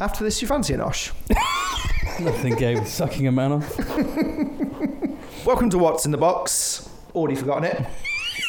After this, you fancy an Osh? Nothing gay with sucking a man off. Welcome to What's in the Box. Already forgotten it.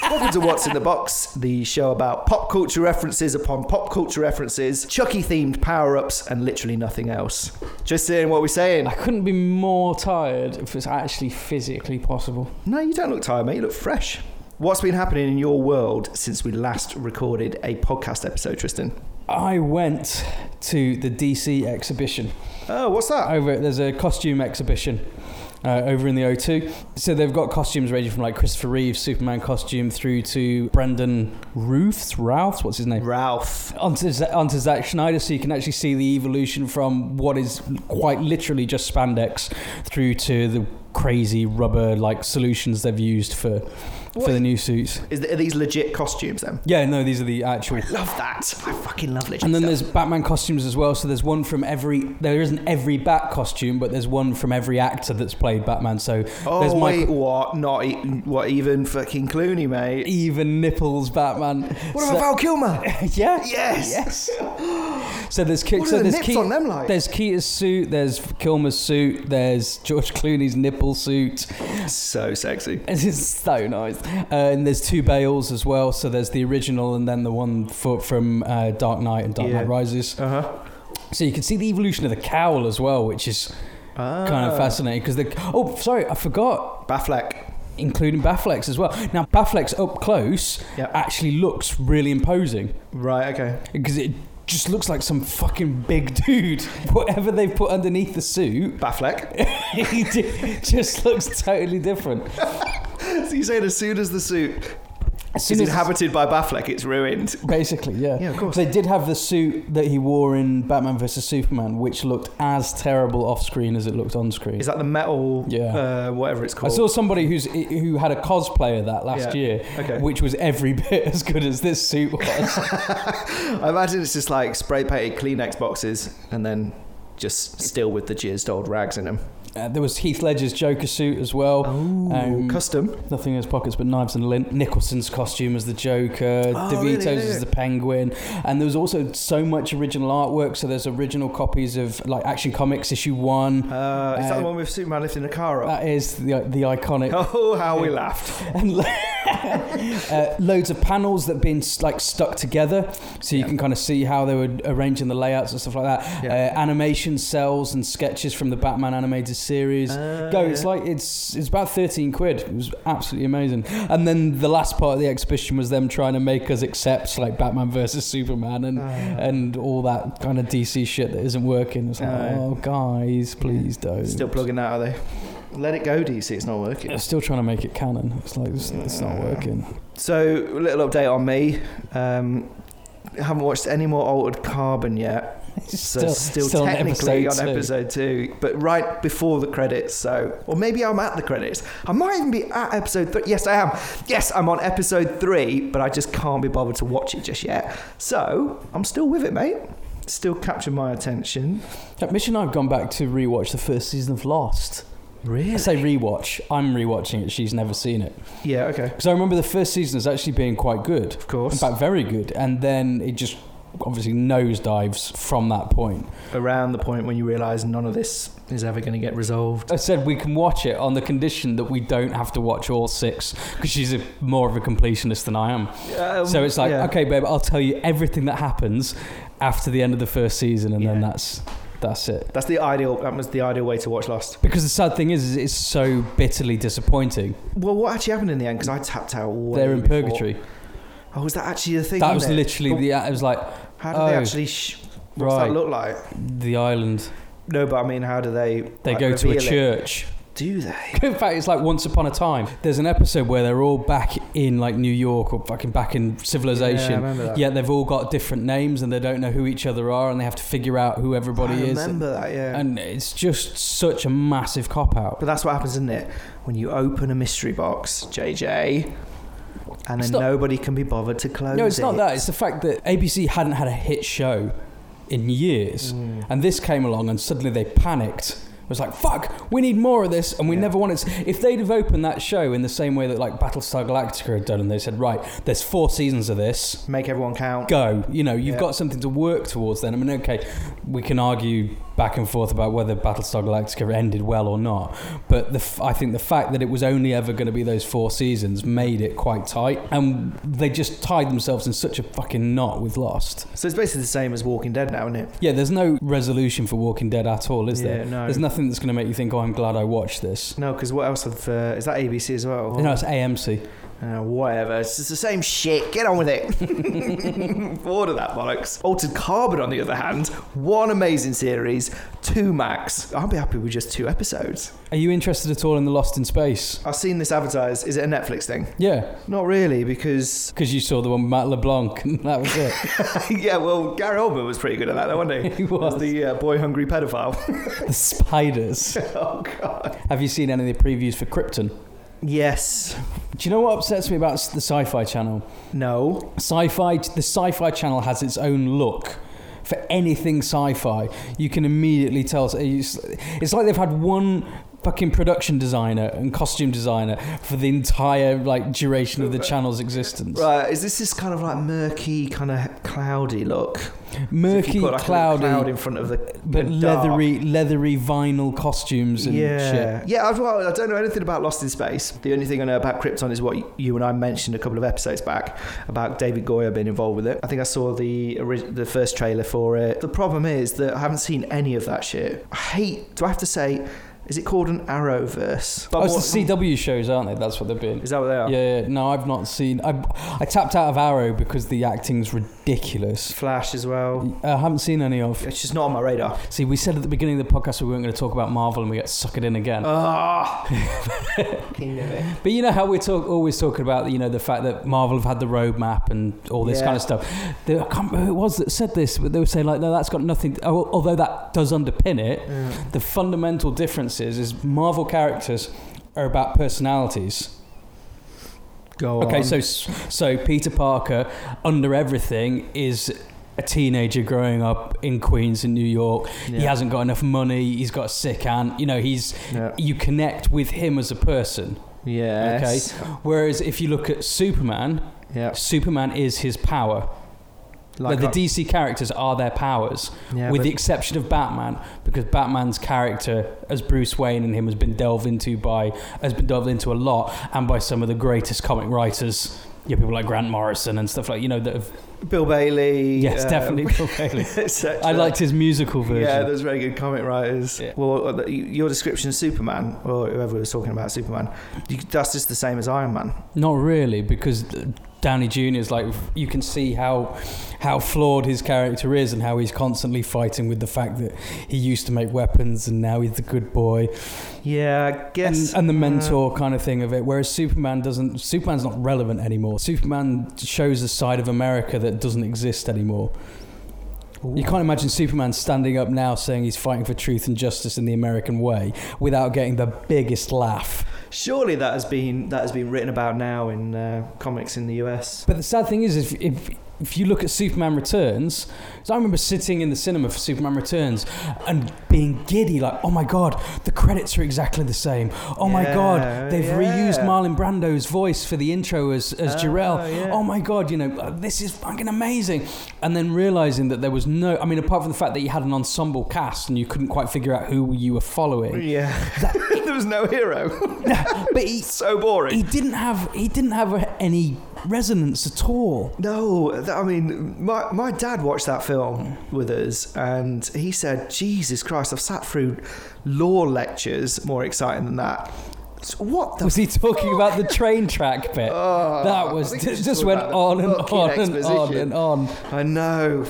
Welcome to What's in the Box, the show about pop culture references upon pop culture references, Chucky themed power ups, and literally nothing else. Just saying what we're saying. I couldn't be more tired if it's actually physically possible. No, you don't look tired, mate. You look fresh. What's been happening in your world since we last recorded a podcast episode, Tristan? I went to the DC exhibition. Oh, what's that? Over there's a costume exhibition uh, over in the O2. So they've got costumes ranging from like Christopher Reeve's Superman costume through to Brandon Routh's Ralph, what's his name Ralph. onto onto Zack Snyder, so you can actually see the evolution from what is quite literally just spandex through to the crazy rubber like solutions they've used for What? for the new suits. Is th- are these legit costumes then? Yeah, no, these are the actual. I love that. I fucking love legit And then stuff. there's Batman costumes as well. So there's one from every. There isn't every Bat costume, but there's one from every actor that's played Batman. So Oh there's wait, Michael, what? Not e- what? Even fucking Clooney, mate. even nipples Batman. What So- about Val Kilmer? yeah. Yes. Yes. So there's What so are the there's Ke- on them like? There's Keaton's suit. There's Kilmer's suit. There's George Clooney's nipple suit. So sexy. It's so nice. Uh, and there's two Bales as well. So there's the original and then the one for, from uh, Dark Knight and Dark Yeah. Knight Rises. Uh huh. So you can see the evolution of the cowl as well, which is kind Ah. of fascinating because the oh sorry I forgot Batfleck. including Batfleck's as well. Now Batfleck's up close Yeah. actually looks really imposing Right. Okay. because it just looks like some fucking big dude. Whatever they've put underneath the suit, Batfleck. he just looks totally different. So you saying as soon as the suit As is soon as inhabited by Batfleck, it's ruined. Basically, yeah. Yeah, of course. They did have the suit that he wore in Batman vs Superman, which looked as terrible off screen as it looked on screen. Is that the metal? Yeah. Uh, whatever it's called? I called. saw somebody who's who had a cosplay of that last Yeah. year, Okay. which was every bit as good as this suit was. I imagine it's just like spray painted Kleenex boxes and then just still with the jizzed old rags in them. Uh, there was Heath Ledger's Joker suit as well. Um, Custom. Nothing in his pockets but knives and lint. Nicholson's costume as the Joker. Oh, DeVito's really? as the Penguin. And there was also so much original artwork. So there's original copies of like Action Comics issue one. Uh, is that Uh, the one with Superman lifting a car up? That is the the iconic. Oh, how we laughed. and uh, loads of panels that have been like stuck together, so you Yeah. can kind of see how they were arranging the layouts and stuff like that. Yeah. Uh, animation cells and sketches from the Batman animated series. Uh, Go! yeah. It's like it's it's about thirteen quid. It was absolutely amazing. And then the last part of the exhibition was them trying to make us accept like Batman versus Superman and Uh, and all that kind of DC shit that isn't working. It's like, Uh, oh guys, please don't. Still plugging that, are they? Let it go, DC. It's not working. They're still trying to make it canon. It's like it's, it's not working. So, a little update on me. Um, haven't watched any more Altered Carbon yet. So still, on technically on two. episode two, but right before the credits. So, or maybe I'm at the credits. I might even be at episode three. Yes, I am. Yes, I'm on episode three, but I just can't be bothered to watch it just yet. So I'm still with it, mate. Still capturing my attention. Yeah, Mish and I have gone back to rewatch the first season of Lost. Really? I say rewatch. I'm rewatching it. She's never seen it Yeah. Okay. because I remember the first season as actually being quite good. Of course. In fact, very good. And then it just obviously nosedives from that point. Around the point when you realise none of this is ever going to get resolved. I said we can watch it on the condition that we don't have to watch all six because she's a, more of a completionist than I am. Um, so it's like, yeah. okay, babe, I'll tell you everything that happens after the end of the first season, and then that's that's it. That's the ideal. That was the ideal way to watch Lost. Because the sad thing is, is it's so bitterly disappointing. Well, what actually happened in the end? Because I tapped out. They're in before. purgatory. Oh, was that actually the thing? That was there? literally But the. It was like How do they oh, actually? Sh- what's right. that look like? the island. No, but I mean, how do they? They like, go to a it? Do they? In fact, it's like Once Upon a Time. There's an episode where they're all back in like New York or fucking back in civilization. Yeah, I remember that. Yet they've all got different names and they don't know who each other are and they have to figure out who everybody I is. remember that. Yeah. And it's just such a massive cop out. but that's what happens, isn't it? When you open a mystery box, JJ, and then not- nobody can be bothered to close it. No, it's not that. It's the fact that ABC hadn't had a hit show in years. Mm. And this came along and suddenly they panicked was like, "Fuck, we need more of this," and we Yeah. never wanted. To. If they'd have opened that show in the same way that like Battlestar Galactica had done, and they said, "Right, there's four seasons of this." Make everyone count. Go, you know, you've Yeah. got something to work towards. Then I mean, okay, we can argue back and forth about whether Battlestar Galactica ended well or not, but the f- I think the fact that it was only ever going to be those four seasons made it quite tight, and they just tied themselves in such a fucking knot with Lost. So it's basically the same as Walking Dead now, isn't it? Yeah, there's no resolution for Walking Dead at all, is there? Yeah, no. There's nothing that's going to make you think, "Oh, I'm glad I watched this." No, because what else have, uh, is that ABC as well? No, it's AMC. Uh, whatever. It's just the same shit. Get on with it. Bored of that bollocks. Altered Carbon, on the other hand, one amazing series, two max. I'll be happy with just two episodes. Are you interested at all in the Lost in Space? I've seen this advertised. Is it a Netflix thing? Yeah, Not really, because because you saw the one with Matt LeBlanc, and that was it. yeah, well, Gary Oldman was pretty good at that, though, wasn't he? He was. As the uh, boy hungry pedophile. the spiders. oh god. Have you seen any of the previews for Krypton? Yes. Do you know what upsets me about the Sci-Fi Channel? No. Sci-Fi, the Sci-Fi Channel has its own look. For anything sci-fi, you can immediately tell. It's it's like they've had one fucking production designer and costume designer for the entire like duration of the channel's existence. Right. Is this this kind of like murky, kind of cloudy look? As if you Murky, put, like, a cloudy, cloud in front of the but the dark. leathery, leathery vinyl costumes and yeah, shit. yeah. I've, well, I don't know anything about Lost in Space. The only thing I know about Krypton is what you and I mentioned a couple of episodes back about David Goyer being involved with it. I think I saw the the first trailer for it. The problem is that I haven't seen any of that shit. I hate. Do I have to say? Is it called an Arrowverse? Oh, what- it's the CW shows, aren't they? That's what they've been. Is that what they are? Yeah, yeah, no, I've not seen. I I tapped out of Arrow because the acting's ridiculous. Flash as well. I haven't seen any of. It's just not on my radar. See, we said at the beginning of the podcast we weren't going to talk about Marvel, and we get suckered in again. Ah, King. But you know how we're talk, always talking about you know the fact that Marvel have had the roadmap and all this Yeah. kind of stuff. The, I can't remember who it was that said this, but they were saying like, no, that's got nothing. oh, although that does underpin it, Yeah. the fundamental difference is, is Marvel characters are about personalities. Go on. Okay, on. so so Peter Parker, under everything, is a teenager growing up in Queens in New York. He hasn't got enough money. He's got a sick aunt. You know, he's Yeah. you connect with him as a person. Yes. Okay. Whereas if you look at Superman, Yeah. Superman is his power. Like the DC characters are their powers, yeah, with the exception of Batman, because Batman's character as Bruce Wayne and him has been delved into by has been delved into a lot, and by some of the greatest comic writers. Yeah, people like Grant Morrison and stuff like you know that have. Bill Bailey. Yes, uh, definitely Bill Bailey. I liked his musical version. Yeah, there's very good comic writers. Yeah. Well, uh, your description of Superman, or whoever was talking about Superman, that's just the same as Iron Man. Not really, because Downey Jr. is like you can see how how flawed his character is and how he's constantly fighting with the fact that he used to make weapons and now he's the good boy Yeah, I guess. and the uh, mentor kind of thing of it. Whereas Superman doesn't. Superman's not relevant anymore. Superman shows a side of America that doesn't exist anymore. You can't imagine Superman standing up now saying he's fighting for truth and justice in the American way without getting the biggest laugh. Surely that has been that has been written about now in uh, comics in the US. But the sad thing is, if, if if you look at Superman Returns, so I remember sitting in the cinema for Superman Returns and being giddy, like, oh my god, the credits are exactly the same. Oh my god, they've yeah. reused Marlon Brando's voice for the intro as as Oh, Jor-El. yeah. Oh my god, you know, uh, this is fucking amazing. And then realizing that there was no, I mean, apart from the fact that you had an ensemble cast and you couldn't quite figure out who you were following, Yeah, there was no hero. but he so boring. he didn't have he didn't have any resonance at all. No, that, I mean, my, my dad watched that film with us, and he said, "Jesus Christ, I've sat through law lectures more exciting than that." So what the? Was he talking about the train track bit? Oh, that was just, just went on and on and on and on. I know.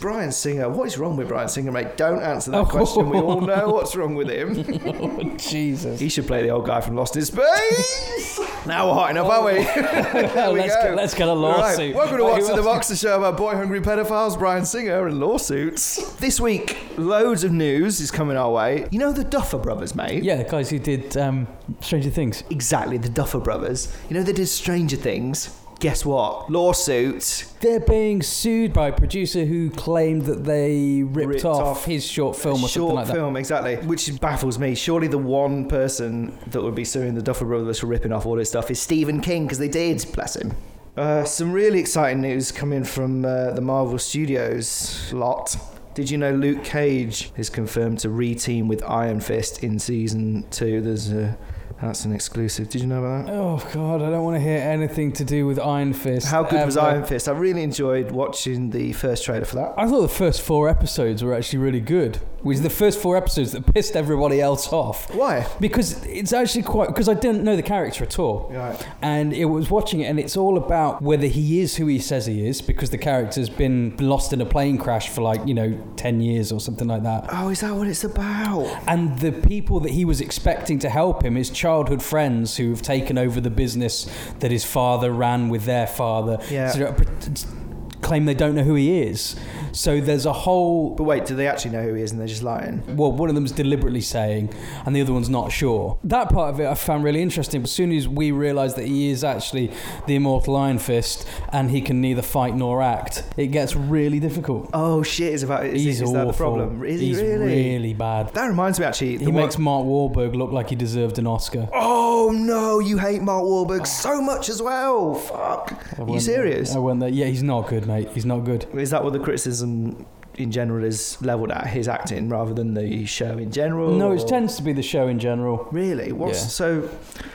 Bryan Singer. What is wrong with Bryan Singer, mate? Don't answer that Oh. question. We all know what's wrong with him. Jesus. He should play the old guy from Lost in Space. now we're hot enough, aren't we? there we let's, go. get, let's get a lawsuit. Right, welcome to What's in the Box, the show about boy hungry pedophiles, Bryan Singer, and lawsuits. This week, loads of news is coming our way. You know the Duffer Brothers, mate? Yeah, the guys who did um, Stranger Things. Exactly, the Duffer Brothers. You know they did Stranger Things. Guess what? Lawsuit. They're being sued by a producer who claimed that they ripped, Ripped off, off his short film or short something like that. film, exactly. Which baffles me. Surely the one person that would be suing the Duffer Brothers for ripping off all this stuff is Stephen King, because they did, bless him. Uh, some really exciting news coming from uh, the Marvel Studios lot. Did you know Luke Cage is confirmed to re-team with Iron Fist in season two? There's a that's an exclusive. Did you know about that? Oh god, I don't want to hear anything to do with Iron Fist. How good was. Iron Fist? I really enjoyed watching the first trailer for that. I thought the first four episodes were actually really good. Was the first four episodes that pissed everybody else off Why? because it's actually quite because I didn't know the character at all. Right. And it was watching it, and it's all about whether he is who he says he is, because the character's been lost in a plane crash for like you know ten years or something like that. Oh, is that what it's about? And the people that he was expecting to help him, his childhood friends who have taken over the business that his father ran with their father, Yeah. of pre- uh, claim they don't know who he is. So there's a whole But wait, do they actually know who he is and they're just lying? well, one of them's deliberately saying, and the other one's not sure. That part of it I found really interesting. But as soon as we realise that he is actually the immortal Iron Fist and he can neither fight nor act, it gets really difficult. Oh shit! Is about is, He's is that the problem? Is He's he really? really bad. That reminds me actually. He makes Mark Wahlberg look like he deserved an Oscar. Oh no! You hate Mark Wahlberg so much as well. Fuck. Are you serious? I went there. Yeah, he's not good, He's not good. Is that what the criticism in general is leveled at? His acting rather than the show in general? No, it tends to be the show in general. Really? What's Yeah. so?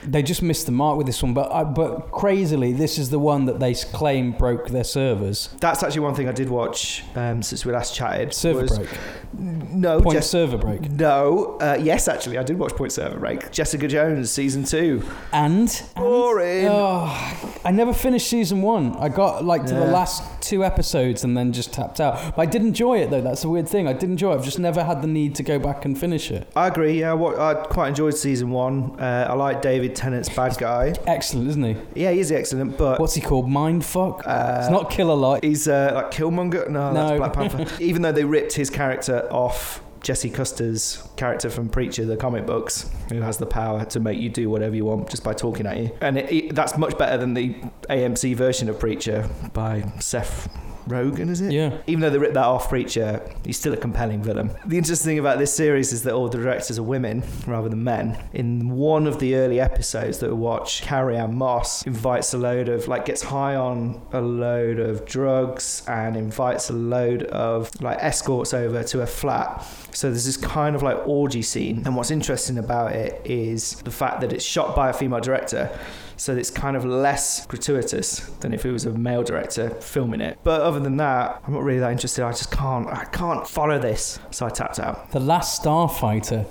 They just missed the mark with this one, but I, but crazily, this is the one that they claim broke their servers. That's actually one thing I did watch um, since we last chatted. Server was, break. No, Point Jess- server break. no. Uh, yes, actually, I did watch Point Server Break. Jessica Jones season two. And Boring. Oh, I never finished season one. I got like to the last two episodes and then just tapped out. But I did enjoy it though. That's a weird thing. I did enjoy it. I've just never had the need to go back and finish it. I agree. Yeah, what I quite enjoyed season one. Uh, I like David Tennant's bad guy. Excellent, isn't he? Yeah, he is excellent, but What's he called? Mindfuck. uh, it's not Killer Light. He's uh, like Killmonger. No, that's Black Panther. Even though they ripped his character off Jesse Custer's character from Preacher, the comic books, who has the power to make you do whatever you want just by talking at you, and it, it, that's much better than the AMC version of Preacher by Seth Rogen, is it? Yeah. Even though they ripped that off Preacher, uh, he's still a compelling villain. The interesting thing about this series is that all the directors are women rather than men. In one of the early episodes that we watch, Carrie-Anne Moss invites a load of, like, gets high on a load of drugs and invites a load of, like, escorts over to a flat. So there's this kind of, like, orgy scene. And what's interesting about it is the fact that it's shot by a female director. So it's kind of less gratuitous than if it was a male director filming it. But other than that, I'm not really that interested. I just can't. I can't follow this. So I tapped out. The Last Starfighter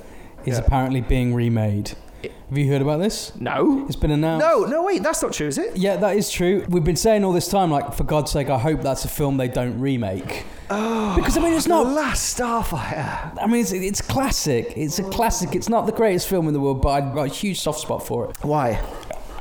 is Yeah. apparently being remade. Have you heard about this? No. It's been announced. No, no, wait, that's not true, is it? Yeah, that is true. We've been saying all this time, like, for God's sake, I hope that's a film they don't remake. Oh, Because, I mean, it's The not Last Starfire. I mean, it's, it's classic. It's a classic. It's not the greatest film in the world, but I've got a huge soft spot for it. Why?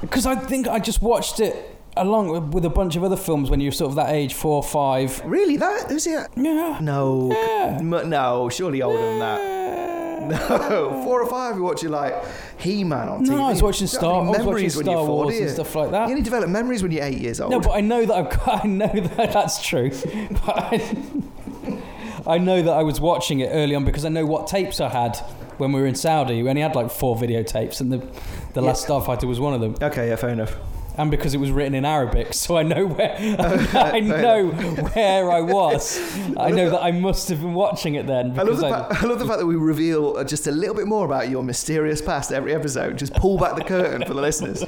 Because I think I just watched it along with- with a bunch of other films when you're sort of that age, four or five. Really? That is it? Yeah. No. Yeah. M- No, surely older than that. No, four or five. You're watching like He-Man on TV. No, I was watching Star- I was watching Star four, Wars and stuff like that. You only develop memories when you're eight years old. No, but I know that I've got, I know that that's true. But I, I know that I was watching it early on because I know what tapes I had when we were in Saudi. We only had like four videotapes, and the the Yeah. Last Starfighter was one of them. okay, yeah, fair enough. And because it was written in Arabic, so I know where I know where I was. I know that I must have been watching it then. I love, Because the I, fact, I love the fact that we reveal just a little bit more about your mysterious past every episode. Just pull back the curtain for the listeners.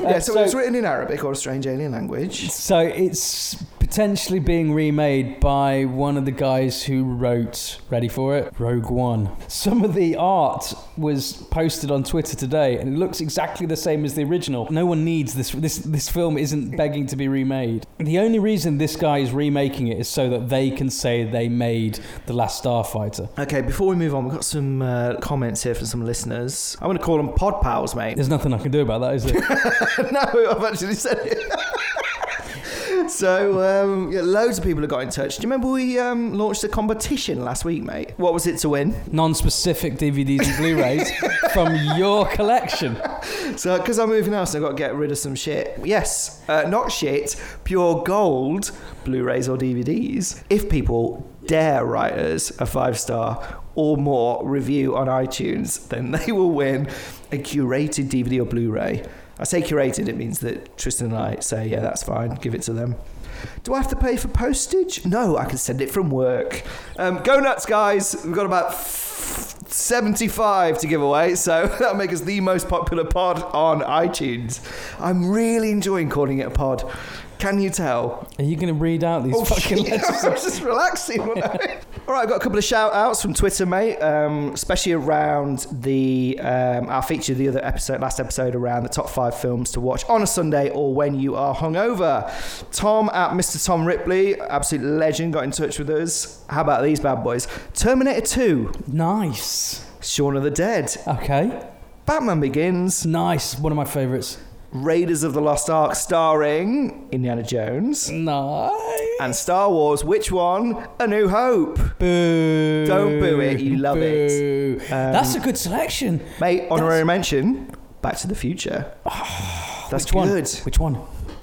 yeah, so, so- it was written in Arabic or a strange alien language. so it's potentially being remade by one of the guys who wrote Ready for it, Rogue One. Some of the art was posted on Twitter today, and it looks exactly the same as the original. No one needs this. This this film isn't begging to be remade. The only reason this guy is remaking it is so that they can say they made the Last Starfighter. Okay, before we move on, we've got some uh, comments here from some listeners. I'm going to call them pod pals, mate. There's nothing I can do about that, is there? no, I've actually said it. So um, yeah, loads of people have got in touch. Do you remember we um, launched a competition last week, mate? What was it to win? Non-specific DVDs and Blu-rays from your collection. So, because I'm moving house, I've got to get rid of some shit. Yes, uh, not shit, pure gold Blu-rays or DVDs. If people dare write us a five-star or more review on iTunes, then they will win a curated DVD or Blu-ray. I say curated, it means that Tristan and I say, yeah, that's fine, give it to them. Do I have to pay for postage? No, I can send it from work. Um, go nuts, guys. We've got about 75 to give away, so that'll make us the most popular pod on iTunes. I'm really enjoying calling it a pod. Can you tell? Are you going to read out these Oh, fucking letters? I was just relaxing. All right, I've got a couple of shout outs from Twitter, mate, um, especially around the. Um, our feature the other episode, last episode, around the top five films to watch on a Sunday or when you are hungover. Tom at Mr. Tom Ripley, absolute legend, got in touch with us. How about these bad boys? Terminator 2, Nice. Shaun of the Dead, Okay. Batman Begins, Nice. One of my favourites. Raiders of the Lost Ark, starring Indiana Jones, Nice. and Star Wars. Which one? A New Hope. Boo. Don't boo it, you love it. Um, That's a good selection. Mate, honorary mention. Back to the Future. That's Which one? good. Which one?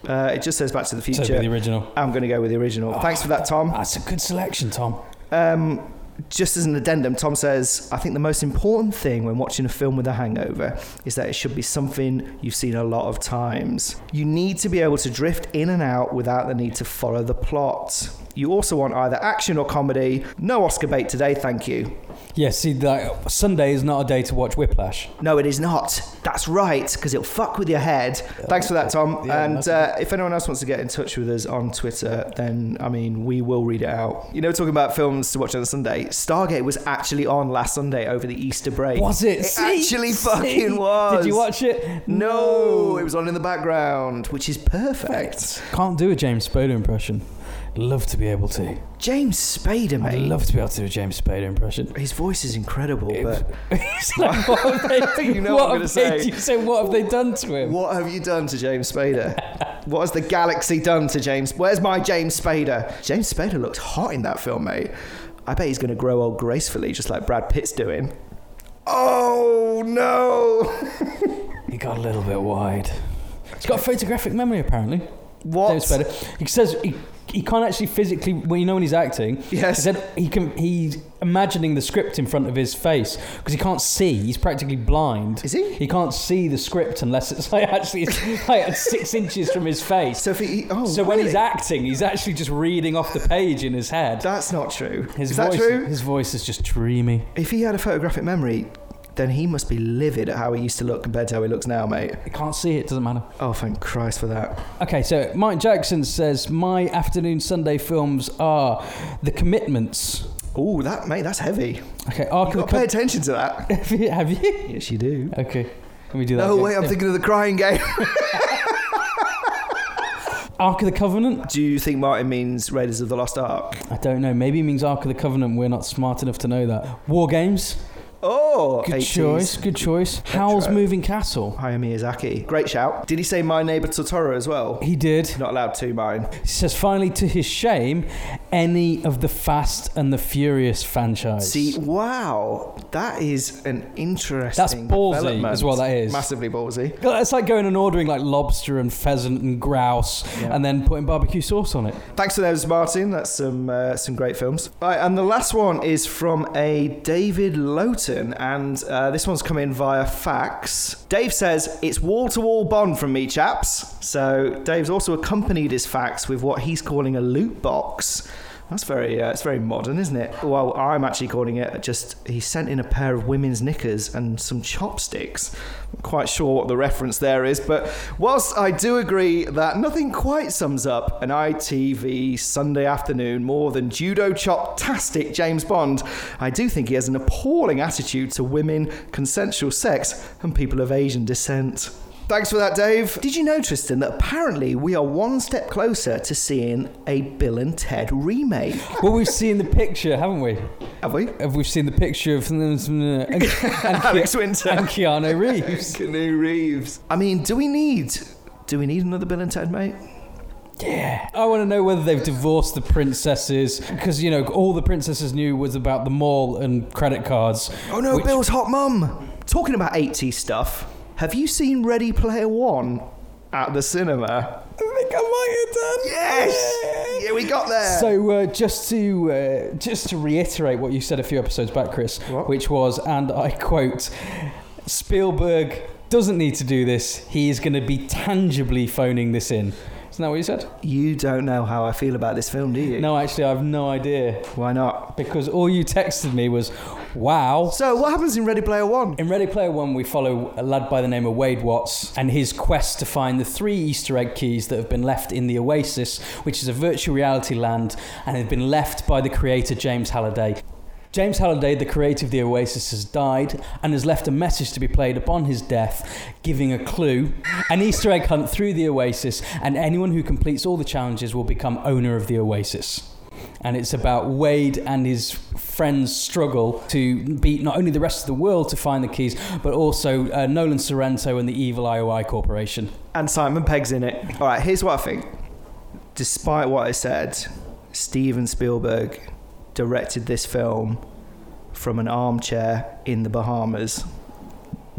Uh, it just says Back to the Future. So the original. I'm going to go with the original. Thanks for that, Tom. That's a good selection, Tom. Um, just as an addendum, Tom says, I think the most important thing when watching a film with a hangover is that it should be something you've seen a lot of times. You need to be able to drift in and out without the need to follow the plot. You also want either action or comedy. No Oscar bait today, thank you. Yeah, see, that Sunday is not a day to watch Whiplash. No, it is not. That's right, because it'll fuck with your head. Thanks for that, Tom. Yeah, and uh, if anyone else wants to get in touch with us on Twitter, then I mean, we will read it out. You know, talking about films to watch on a Sunday, Stargate was actually on last Sunday over the Easter break. Was it? It See? actually See? fucking was. Did you watch it? No, it was on in the background, which is perfect. Can't do a James Spader impression. Love to be able to. James Spader, I'd mate. love to be able to do a James Spader impression. His voice is incredible, It- but It's like, what have they, You know what what I'm have gonna they- say. You say, what have they done to him? What have you done to James Spader? what has the galaxy done to James? Where's my James Spader? James Spader looks hot in that film, mate. I bet he's going to grow old gracefully, just like Brad Pitt's doing. Oh no! He got a little bit wide. He's got a photographic memory, apparently. What? James Spader. He says he, he can't actually physically. Well, you know when he's acting. Yes. He said he can. He's imagining the script in front of his face because he can't see. He's practically blind. Is he? He can't see the script unless it's like actually it's like six inches from his face. So if he, oh, So when he's acting, he's actually just reading off the page in his head. that's not true. His is voice, that true? His voice is just dreamy. If he had a photographic memory, then he must be livid at how he used to look compared to how he looks now, mate. I can't see it. Doesn't matter. Oh, thank Christ for that. Okay, so Mike Jackson says my afternoon Sunday films are The Commitments. Oh, that mate, that's heavy. Okay, Ark You've of got to pay attention to that. Have you? Yes, you do. Okay, let me do that. Oh again. wait, I'm thinking of the crying game. Ark of the Covenant. Do you think Martin means Raiders of the Lost Ark? I don't know. Maybe it means Ark of the Covenant. We're not smart enough to know that. War Games. Oh, Good 80s. choice. Good choice. Howl's Moving Castle. Hayao Miyazaki. Great shout. Did he say My Neighbor Totoro as well? He did. Not allowed to, mine. He says finally, to his shame, any of the Fast and the Furious franchise. See, wow, that is an interesting. That's ballsy, is what that is. Massively ballsy. It's like going and ordering like lobster and pheasant and grouse, Yeah. and then putting barbecue sauce on it. Thanks for those, Martin. That's some uh, some great films. Right, and the last one is from a David And uh, this one's come in via fax. Dave says it's wall to wall Bond from me, chaps. So Dave's also accompanied his fax with what he's calling a loot box. That's very, uh, it's very modern, isn't it? Well, I'm actually calling it just. He sent in a pair of women's knickers and some chopsticks. Not quite sure what the reference there is, but whilst I do agree that nothing quite sums up an ITV Sunday afternoon more than judo chop-tastic James Bond, I do think he has an appalling attitude to women, consensual sex, and people of Asian descent. Thanks for that, Dave. Did you know, Tristan, that apparently we are one step closer to seeing a Bill and Ted remake? Well, we've seen the picture, haven't we? Have we? Have we seen the picture of uh, and, and, and, Alex Winter. and Keanu Reeves? Canoe Reeves. I mean, do we need do we need another Bill and Ted, mate? Yeah. I want to know whether they've divorced the princesses because you know all the princesses knew was about the mall and credit cards. Oh no, which- Bill's hot mum. Talking about 80s stuff, have you seen Ready Player One at the cinema? I think I might have done. Yes! Yeah, we got there. So uh, just to uh, just to reiterate what you said a few episodes back, Chris, What? which was, and I quote, Spielberg doesn't need to do this. He is going to be tangibly phoning this in. Isn't that what you said? you don't know how I feel about this film, do you? No, actually, I have no idea Why not? because all you texted me was, "Wow." So, what happens in Ready Player One? In Ready Player One, we follow a lad by the name of Wade Watts and his quest to find the three Easter egg keys that have been left in the Oasis, which is a virtual reality land and have been left by the creator James Halliday. James Halliday, the creator of the Oasis, has died and has left a message to be played upon his death, giving a clue, an Easter egg hunt through the Oasis, and anyone who completes all the challenges will become owner of the Oasis and it's about Wade and his friends' struggle to beat not only the rest of the world to find the keys, but also uh, Nolan Sorrento and the evil IOI Corporation. And Simon Pegg's in it. All right, here's what I think. Despite what I said, Steven Spielberg directed this film from an armchair in the Bahamas.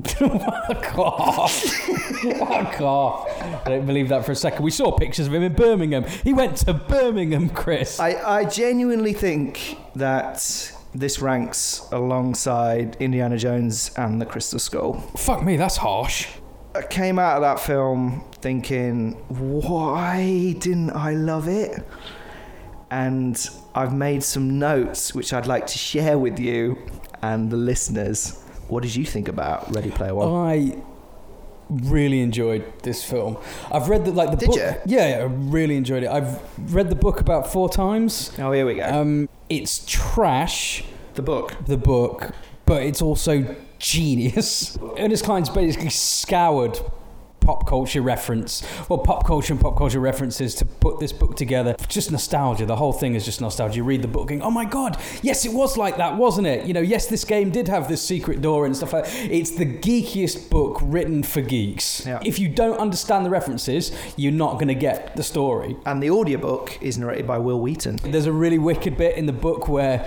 Fuck off. Fuck off. I don't believe that for a second. We saw pictures of him in Birmingham. He went to Birmingham, Chris. I, I genuinely think that this ranks alongside Indiana Jones and the Crystal Skull. Fuck me, that's harsh. I came out of that film thinking, why didn't I love it? And I've made some notes which I'd like to share with you and the listeners. What did you think about Ready Player One? I really enjoyed this film. I've read the like the Did book. you? Yeah, yeah, I really enjoyed it. I've read the book about four times. Oh, here we go. Um, it's trash, the book. the book, but it's also genius. Ernest Cline's basically scoured pop culture reference, well, pop culture and pop culture references to put this book together. Just nostalgia. The whole thing is just nostalgia. You read the book, going, "Oh my god, yes, it was like that, wasn't it?" You know, yes, this game did have this secret door and stuff like. that. It's the geekiest book written for geeks. Yeah. If you don't understand the references, you're not going to get the story. And the audiobook is narrated by Wil Wheaton. There's a really wicked bit in the book where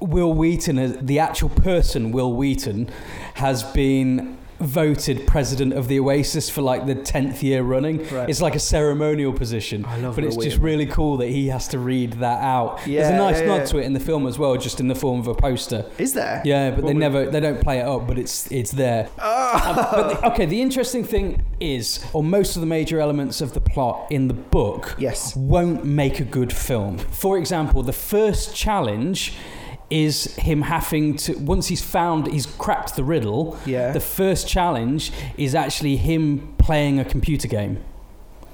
Wil Wheaton, uh, the actual person Wil Wheaton, has been voted president of the Oasis for like the 10th year running. Right. It's like a ceremonial position. I love But it's just really cool that he has to read that out. There's a nice yeah, nod yeah. to it in the film as well, just in the form of a poster. Is there? Yeah, but What they would- never they don't play it up, but it's it's there. Um, but the, okay, the interesting thing is, or most of the major elements of the plot in the book Yes. won't make a good film. For example, the first challenge is him having to once he's found he's cracked the riddle. Yeah. The first challenge is actually him playing a computer game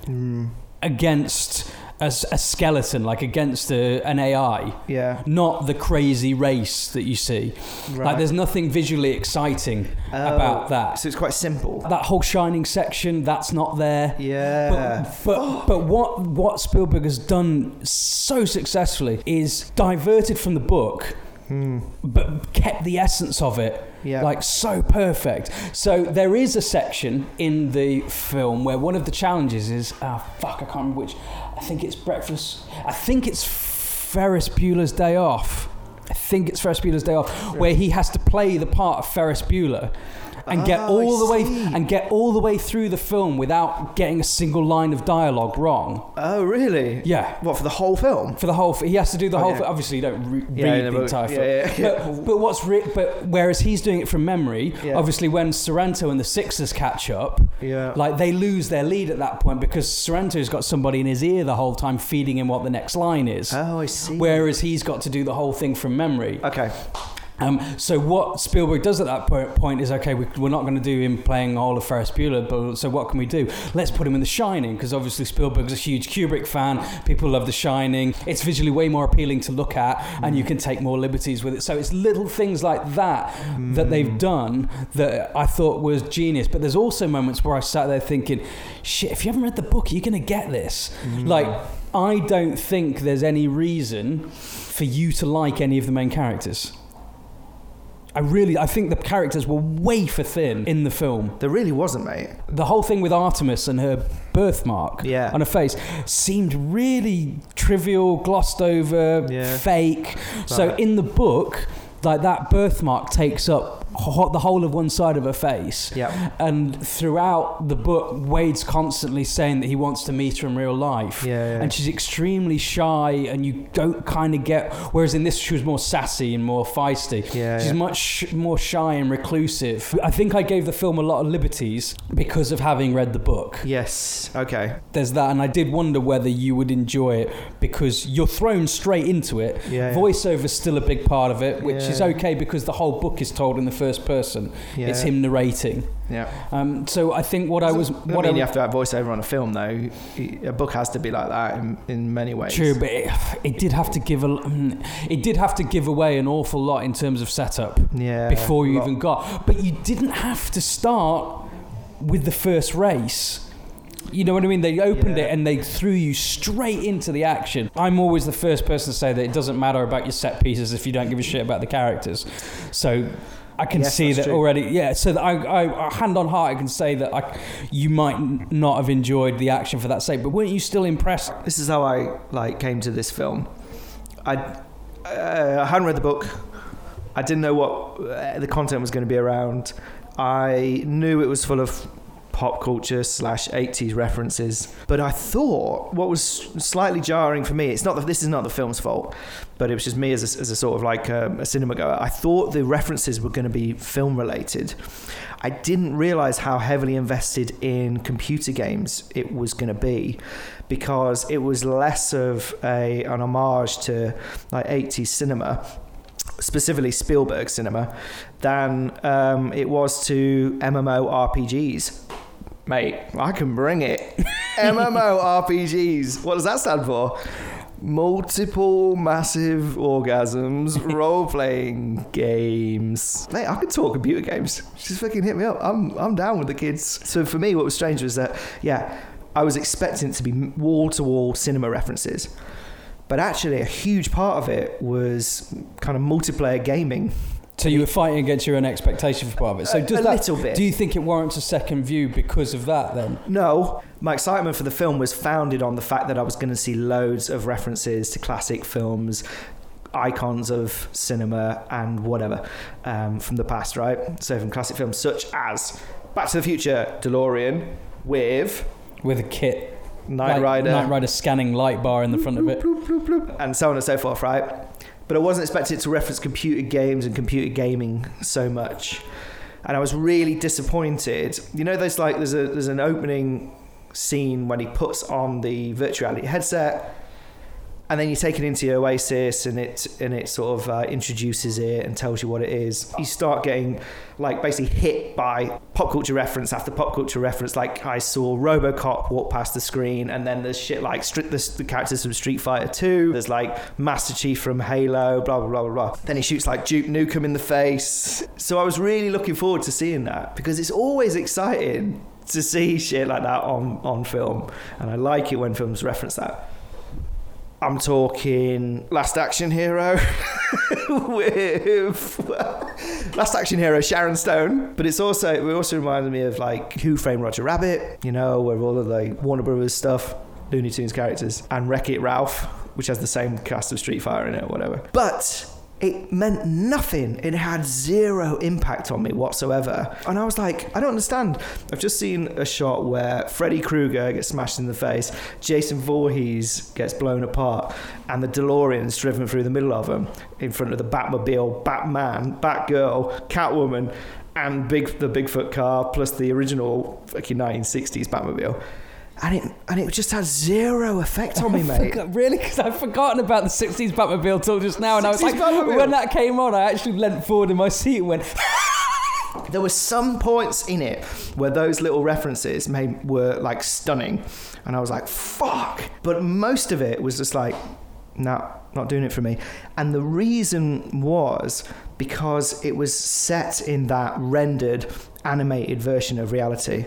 Mm, against a skeleton, like against a, an AI. yeah. Not the crazy race that you see. Right. Like, there's nothing visually exciting Oh, about that. So it's quite simple. That whole shining section, that's not there. Yeah. But, but but what what Spielberg has done so successfully is diverted from the book, But kept the essence of it Yeah. like so perfect. So there is a section in the film where one of the challenges is ah fuck I can't remember which. I think it's breakfast. I think it's Ferris Bueller's Day Off. I think it's Ferris Bueller's Day Off, where he has to play the part of Ferris Bueller. And get Oh, I all the way see. and get all the way through the film without getting a single line of dialogue wrong. oh, really? Yeah, What for the whole film? for the whole. He has to do the oh, whole. Okay. Obviously, you don't re- Yeah, read no, the but- entire yeah, film. yeah, yeah. But, but what's re- but whereas he's doing it from memory, Yeah. obviously when Sorrento and the Sixers catch up, Yeah. like they lose their lead at that point because Sorrento's got somebody in his ear the whole time feeding him what the next line is. oh, I see. Whereas he's got to do the whole thing from memory. Okay. Um, so what Spielberg does at that point is okay. We, we're not going to do him playing all of Ferris Bueller, but so what can we do? Let's put him in The Shining because obviously Spielberg's a huge Kubrick fan. People love The Shining. It's visually way more appealing to look at, and you can take more liberties with it. So it's little things like that that they've done that I thought was genius. But there's also moments where I sat there thinking, shit, if you haven't read the book, you're going to get this. Like. I don't think there's any reason for you to like any of the main characters. I really, I think the characters were way for thin in the film. There really wasn't, mate. The whole thing with Artemis and her birthmark Yeah. on her face seemed really trivial, glossed over, Yeah. fake. So in the book, like that birthmark takes up the whole of one side of her face. Yeah. And throughout the book, Wade's constantly saying that he wants to meet her in real life. Yeah, yeah. And she's extremely shy, and you don't kind of get. Whereas in this, she was more sassy and more feisty. Yeah, she's yeah. much sh- more shy and reclusive. I think I gave the film a lot of liberties because of having read the book. Yes. Okay. There's that, and I did wonder whether you would enjoy it because you're thrown straight into it. Yeah, yeah. Voiceover's still a big part of it, which is okay because the whole book is told in the first person. Yeah. It's him narrating. Yeah. Um, so I think what I was, I what mean, I you have to have voiceover on a film, though. A book has to be like that in, in many ways. True, but it, it did have to give a, mm, it did have to give away an awful lot in terms of setup Yeah. before you even got. But you didn't have to start with the first race. You know what I mean? They opened Yeah. it and they threw you straight into the action. I'm always the first person to say that it doesn't matter about your set pieces if you don't give a shit about the characters. So I can Yes, see that true. already. Yeah, so that I, I, hand on heart, I can say that I, you might not have enjoyed the action for that sake, but weren't you still impressed? This is how I like came to this film. I uh, I hadn't read the book. I didn't know what uh, the content was going to be around. I knew it was full of pop culture slash 80s references. But I thought what was slightly jarring for me, it's not that this is not the film's fault, but it was just me as a, as a sort of like um, a cinema goer. I thought the references were going to be film related. I didn't realize how heavily invested in computer games it was going to be because it was less of a an homage to like 80s cinema specifically Spielberg cinema, than um, it was to MMORPGs. Mate, I can bring it. MMORPGs. What does that stand for? Multiple massive orgasms role playing games. Mate, I can talk computer games. Just fucking hit me up. I'm I'm down with the kids. So for me, what was strange was that yeah, I was expecting it to be wall to wall cinema references. But actually, a huge part of it was kind of multiplayer gaming. So you were fighting against your own expectation for part of it. So does a that? little bit. Do you think it warrants a second view because of that? Then No, my excitement for the film was founded on the fact that I was going to see loads of references to classic films, icons of cinema, and whatever um, from the past, right? So from classic films such as Back to the Future, DeLorean, with with a kit, Knight Rider, Knight Rider scanning light bar in the front of it. and so on and so forth, right? But I wasn't expecting it to reference computer games and computer gaming so much. And I was really disappointed. You know, there's like there's a there's an opening scene when he puts on the virtual reality headset, and then you take it into your Oasis, and it and it sort of uh, introduces it and tells you what it is. You start getting like basically hit by pop culture reference after pop culture reference. Like I saw RoboCop walk past the screen, and then there's shit like stri- the, the characters from Street Fighter Two. There's like Master Chief from Halo. Blah blah blah blah blah. Then he shoots like Duke Nukem in the face. So I was really looking forward to seeing that because it's always exciting to see shit like that on on film, and I like it when films reference that. I'm talking Last Action Hero with Last Action Hero Sharon Stone, but it's also it also reminded me of like Who Framed Roger Rabbit, you know, where all of the Warner Brothers stuff, Looney Tunes characters, and Wreck It Ralph, which has the same cast of Street Fighter in it or whatever. But it meant nothing. It had zero impact on me whatsoever. And I was like, I don't understand. I've just seen a shot where Freddy Krueger gets smashed in the face, Jason Voorhees gets blown apart, and the DeLorean's driven through the middle of them in front of the Batmobile, Batman, Batgirl, Catwoman, and Big the Bigfoot car, plus the original fucking 1960s Batmobile. And it, and it just had zero effect on me, mate. Forgot- Really? Because I've forgotten about the 60s Batmobile till just now, and I was like, Batmobile. when that came on, I actually leant forward in my seat and went, There were some points in it where those little references made, were like stunning, and I was like, "Fuck!" But most of it was just like, "No, not doing it for me." And the reason was because it was set in that rendered, animated version of reality,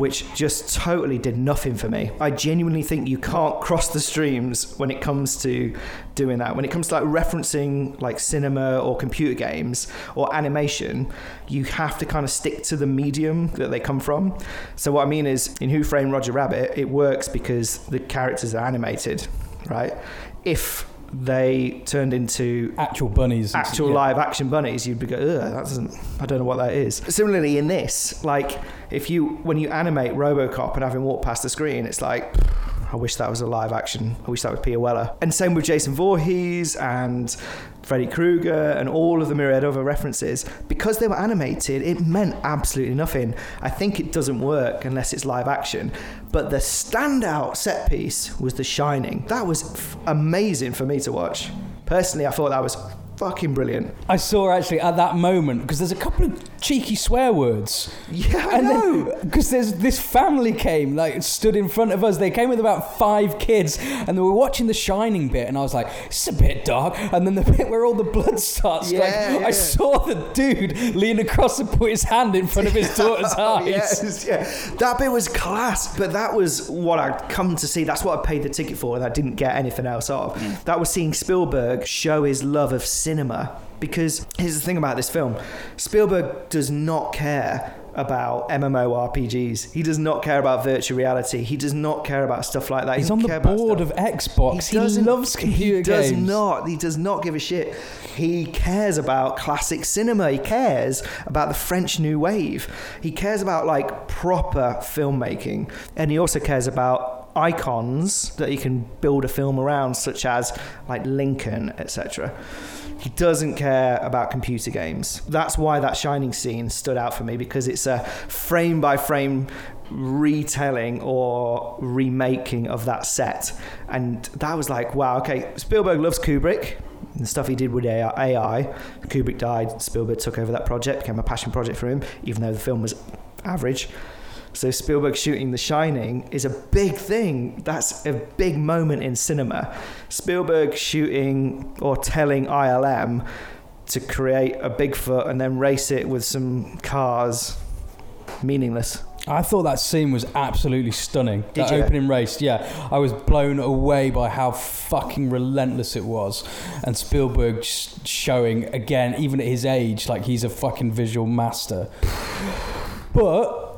which just totally did nothing for me. I genuinely think you can't cross the streams when it comes to doing that. When it comes to like referencing like cinema or computer games or animation, you have to kind of stick to the medium that they come from. So what I mean is in Who Framed Roger Rabbit, it works because the characters are animated, right? If they turned into Actual bunnies. actual yeah. live action bunnies, you'd be go, Ugh, that doesn't. I don't know what that is. Similarly, in this, like if you when you animate RoboCop and have him walk past the screen, it's like. I wish that was a live action. I wish that was Peter Weller. And same with Jason Voorhees and Freddy Krueger and all of the myriad other references. Because they were animated, it meant absolutely nothing. I think it doesn't work unless it's live action. But the standout set piece was The Shining. That was f- amazing for me to watch. Personally, I thought that was fucking brilliant. I saw actually at that moment because there's a couple of cheeky swear words. Yeah, I and know. because there's this family came like stood in front of us. They came with about five kids, and they were watching the Shining bit, and I was like, "It's a bit dark." And then the bit where all the blood starts. Yeah, like, yeah. I saw the dude lean across and put his hand in front of his daughter's eyes. yes, yeah. That bit was class, but that was what I'd come to see. That's what I paid the ticket for, and I didn't get anything else out of. Mm. That was seeing Spielberg show his love of cinema. Because here's the thing about this film Spielberg does not care about MMORPGs. He does not care about virtual reality. He does not care about stuff like that. He He's on the board of Xbox. He, doesn't- loves computer he does games. not. He does not give a shit. He cares about classic cinema. He cares about the French New Wave. He cares about like proper filmmaking, and he also cares about icons that he can build a film around, such as like Lincoln, etc. He doesn't care about computer games. That's why that Shining scene stood out for me because it's a frame by frame retelling or remaking of that set. And that was like, wow, okay, Spielberg loves Kubrick. The stuff he did with AI. Kubrick died, Spielberg took over that project, became a passion project for him, even though the film was average. So Spielberg shooting The Shining is a big thing. That's a big moment in cinema. Spielberg shooting or telling ILM to create a Bigfoot and then race it with some cars. Meaningless. I thought that scene was absolutely stunning. Did that you? opening race, yeah. I was blown away by how fucking relentless it was. And Spielberg sh- showing, again, even at his age, like he's a fucking visual master. But.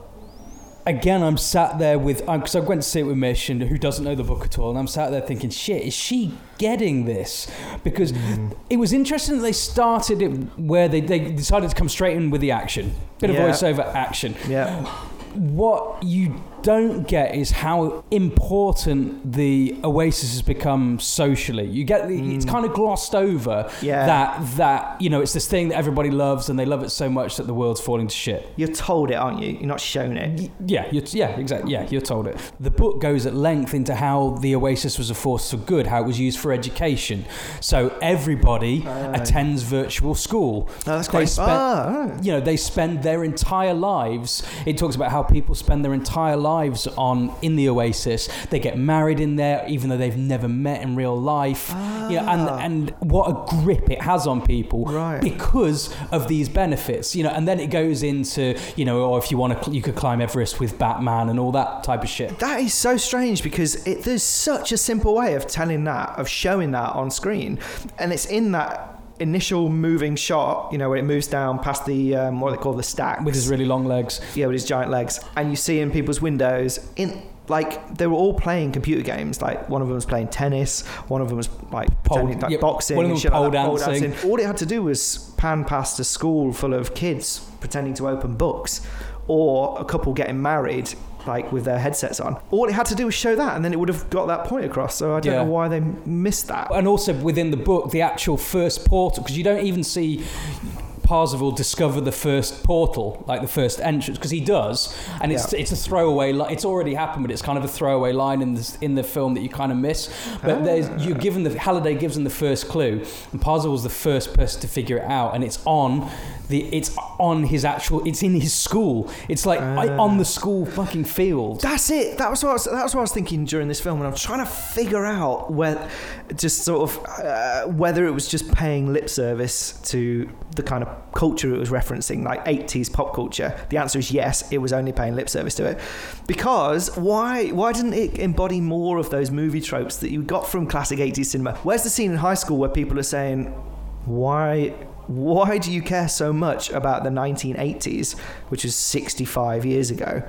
Again, I'm sat there with uh, because I went to see it with Mish, and who doesn't know the book at all, and I'm sat there thinking, "Shit, is she getting this?" Because it was interesting that they started it where they, they decided to come straight in with the action, bit of Yeah. voiceover action Yeah. what you don't get is how important the Oasis has become socially. You get the, it's kind of glossed over Yeah. that that you know it's this thing that everybody loves and they love it so much that the world's falling to shit. You're told it, aren't you? You're not shown it. Y- Yeah, you're, yeah, exactly. Yeah, you're told it. The book goes at length into how the Oasis was a force for good, how it was used for education. So everybody attends virtual school. Oh, that's quite. ah. you know they spend their entire lives it talks about how people spend their entire lives on in the oasis they get married in there even though they've never met in real life you know, and Ah. and what a grip it has on people Right. because of these benefits you know and then it goes into you know or if you want to you could climb everest with batman and all that type of shit That is so strange because it, there's such a simple way of telling that, of showing that on screen, and it's in that initial moving shot. You know, where it moves down past the um, what they call the stack with his really long legs yeah, with his giant legs, and you see in people's windows in. Like they were all playing computer games. Like one of them was playing tennis, one of them was like, Pole- pretending, like yeah, boxing, one of them shit pole like that, dancing. All it had to do was pan past a school full of kids pretending to open books, or a couple getting married, like with their headsets on. All it had to do was show that, and then it would have got that point across. So I don't Yeah. know why they missed that. and also within the book, the actual first portal, because you don't even see Parzival discover the first portal, like the first entrance, because he does, and it's Yeah. it's a throwaway. Li- it's already happened, but it's kind of a throwaway line in this in the film that you kind of miss. But there's ah. you're given the Halliday gives them the first clue, and Parzival's the first person to figure it out, and it's on the it's on his actual it's in his school. It's like I- Ah. on the school fucking field. That's it. That was what I was, that was what I was thinking during this film, and I'm trying to figure out where, just sort of uh, whether it was just paying lip service to the kind of culture it was referencing, like 80s pop culture. The answer is yes. It was only paying lip service to it, because why? Why didn't it embody more of those movie tropes that you got from classic 80s cinema? Where's the scene in high school where people are saying, why? Why do you care so much about the 1980s, which is 65 years ago?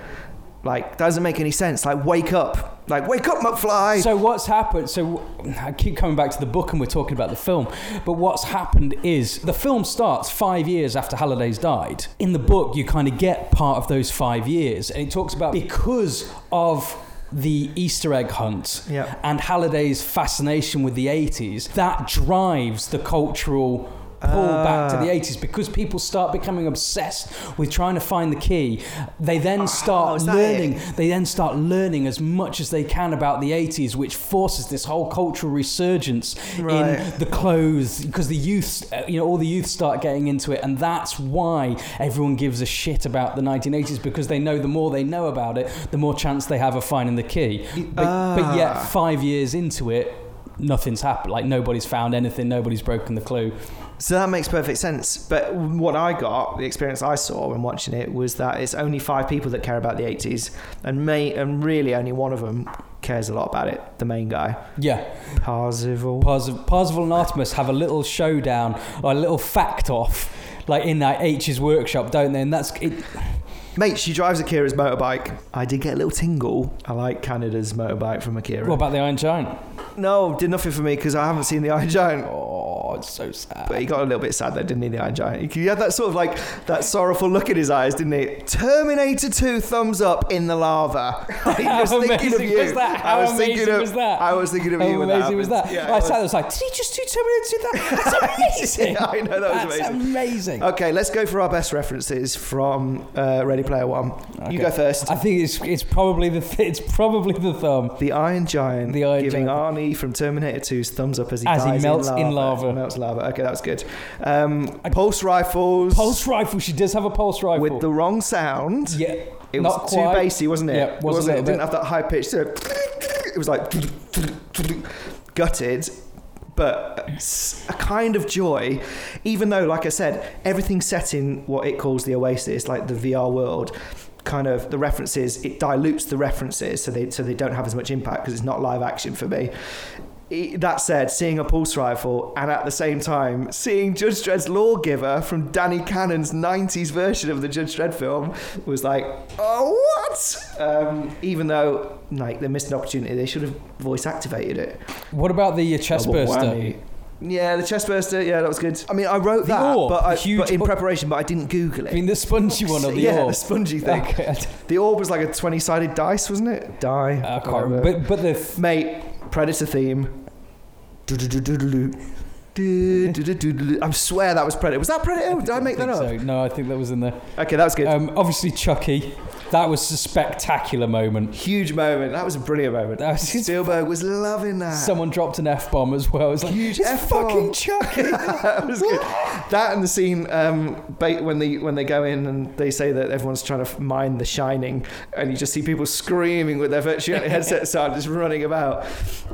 Like, doesn't make any sense. Like, wake up. Like, wake up, McFly. So what's happened? So I keep coming back to the book, and we're talking about the film. But what's happened is the film starts five years after Halliday's died. In the book, you kind of get part of those five years, and it talks about because of the Easter egg hunt Yeah. and Halliday's fascination with the 80s, that drives the cultural pull back to the Ah. 80s because people start becoming obsessed with trying to find the key. They then Oh, start that learning it? they then start learning as much as they can about the 80s which forces this whole cultural resurgence Right. in the clothes because the youth uh, you know all the youth start getting into it and that's why everyone gives a shit about the 1980s because they know the more they know about it the more chance they have of finding the key but, but yet Ah. 5 years into it nothing's happened like nobody's found anything nobody's broken the clue So that makes perfect sense. But what I got, the experience I saw when watching it, was that it's only five people that care about the 80s, and may, and really only one of them cares a lot about it. The main guy, yeah Parzival. Parzival, Parzival and Artemis have a little showdown or a little fact off, like in that Aech's workshop, don't they? And that's it. Mate, she drives Akira's motorbike. I did get a little tingle. I like Kaneda's motorbike from Akira. What about the Iron Giant? no, did nothing for me because I haven't seen the Iron Giant. Oh, it's so sad. But he got a little bit sad there, didn't he? The Iron Giant. He had that sort of like that sorrowful look in his eyes, didn't he? Terminator 2 thumbs up in the lava. I How was thinking of amazing you. was that? I How was thinking amazing of, was that? I was thinking of How you when amazing was that? Yeah, I it sat there, I was like, did he just do Terminator 2 that? That's amazing. Yeah, I know, that was That's amazing. amazing. Okay, let's go for our best references from uh, Ready Player One. Okay. You go first. I think it's it's probably the th- it's probably the thumb. The Iron Giant The Iron giving Giant. Arnie from Terminator 2's thumbs up as he As he melts in in lava. lava. Melts lava. Okay, that was good. Um, I- pulse rifles. Pulse rifle. She does have a pulse rifle. with the wrong sound. yeah, It was not too bassy, wasn't it? Yeah, it was a wasn't it? It didn't have that high pitch. It was like gutted, but a kind of joy. Even though, like I said, everything's set in what it calls the Oasis, like the VR world. Kind of the references, it dilutes the references, so they so they don't have as much impact because it's not live action for me. I- That said, seeing a pulse rifle and at the same time seeing Judge Dredd's Lawgiver from Danny Cannon's 90s version of the Judge Dredd film was like, oh, what? Um, even though, like, they missed an opportunity, they should have voice activated it. What about the uh, chest Double burster? Yeah, the chest burster, yeah, that was good. I mean, I wrote The that, orb, but, I, huge but in preparation, but I didn't Google it. I mean, the spongy one or the yeah, orb? the spongy thing. Okay. The orb was like a 20 sided dice, wasn't it? Die. I can't remember. But, but the th- Mate, Predator theme. I swear that was Predator. Was that Predator? Did I make that up? so. No, I think that was in there. Okay, that was good. Um, obviously, Chucky. That was a spectacular moment. Huge moment. That was a brilliant moment. That was his- Spielberg was loving that. Someone dropped an F bomb as well. It was like, Huge it's F-bomb. fucking Chucky. that was good. That and the scene um, when they when they go in and they say that everyone's trying to mine The Shining, and you just see people screaming with their virtual headsets on, just running about.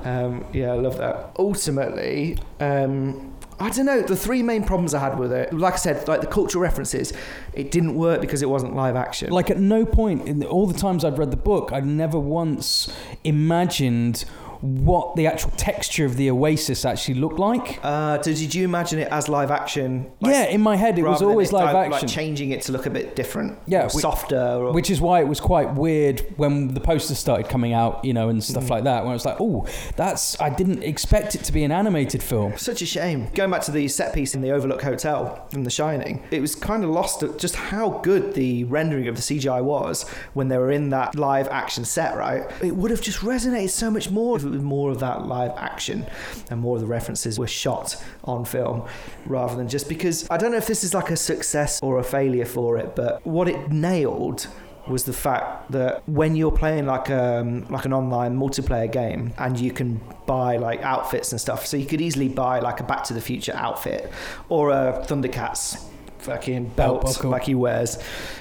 Um, yeah, I love that. Ultimately. Um, I don't know. The three main problems I had with it, like I said, like the cultural references, it didn't work because it wasn't live action. Like, at no point in all the times I've read the book, I'd never once imagined what the actual texture of the Oasis actually looked like. uh, did you imagine it as live action? Like, yeah, in my head, it was always it live di- action. Like changing it to look a bit different. Yeah, which- softer. Or, Which is why it was quite weird when the posters started coming out, you know, and stuff Mm. like that. When I was like, "Oh, that's I didn't expect it to be an animated film." Such a shame. Going back to the set piece in the Overlook Hotel from The Shining, it was kind of lost at just how good the rendering of the CGI was when they were in that live action set, right? It would have just resonated so much more it was more of that live action and more of the references were shot on film rather than just because I don't know if this is like a success or a failure for it, but what it nailed was the fact that when you're playing like um like an online multiplayer game and you can buy like outfits and stuff, so you could easily buy like a Back to the Future outfit or a Thundercats fucking Belt belt like he wears.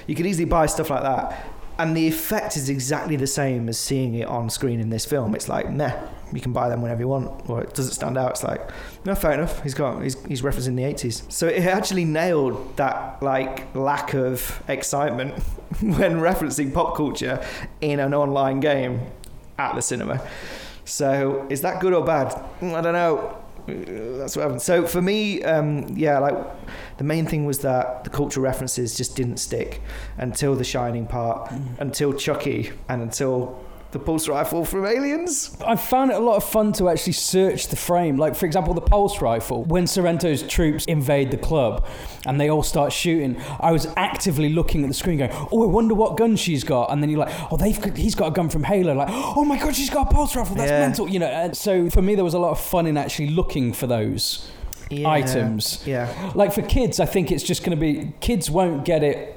You could easily buy stuff like that. And the effect is exactly the same as seeing it on screen in this film. It's like, nah, you can buy them whenever you want. Or it doesn't stand out. It's like, no, fair enough. He's got he's, he's referencing the 80s. So it actually nailed that like lack of excitement when referencing pop culture in an online game at the cinema. So is that good or bad? Mm, I don't know. That's what happened. So for me, um, yeah, like the main thing was that the cultural references just didn't stick until the Shining part, until Chucky, and until the pulse rifle from Aliens. I found it a lot of fun to actually search the frame. Like, for example, the pulse rifle. When Sorrento's troops invade the club and they all start shooting, I was actively looking at the screen going, oh, I wonder what gun she's got. And then you're like, oh, they've got, he's got a gun from Halo. Like, oh my God, she's got a pulse rifle. That's Yeah. mental. You know, and so for me, there was a lot of fun in actually looking for those items. Yeah. Like for kids, I think it's just going to be, kids won't get it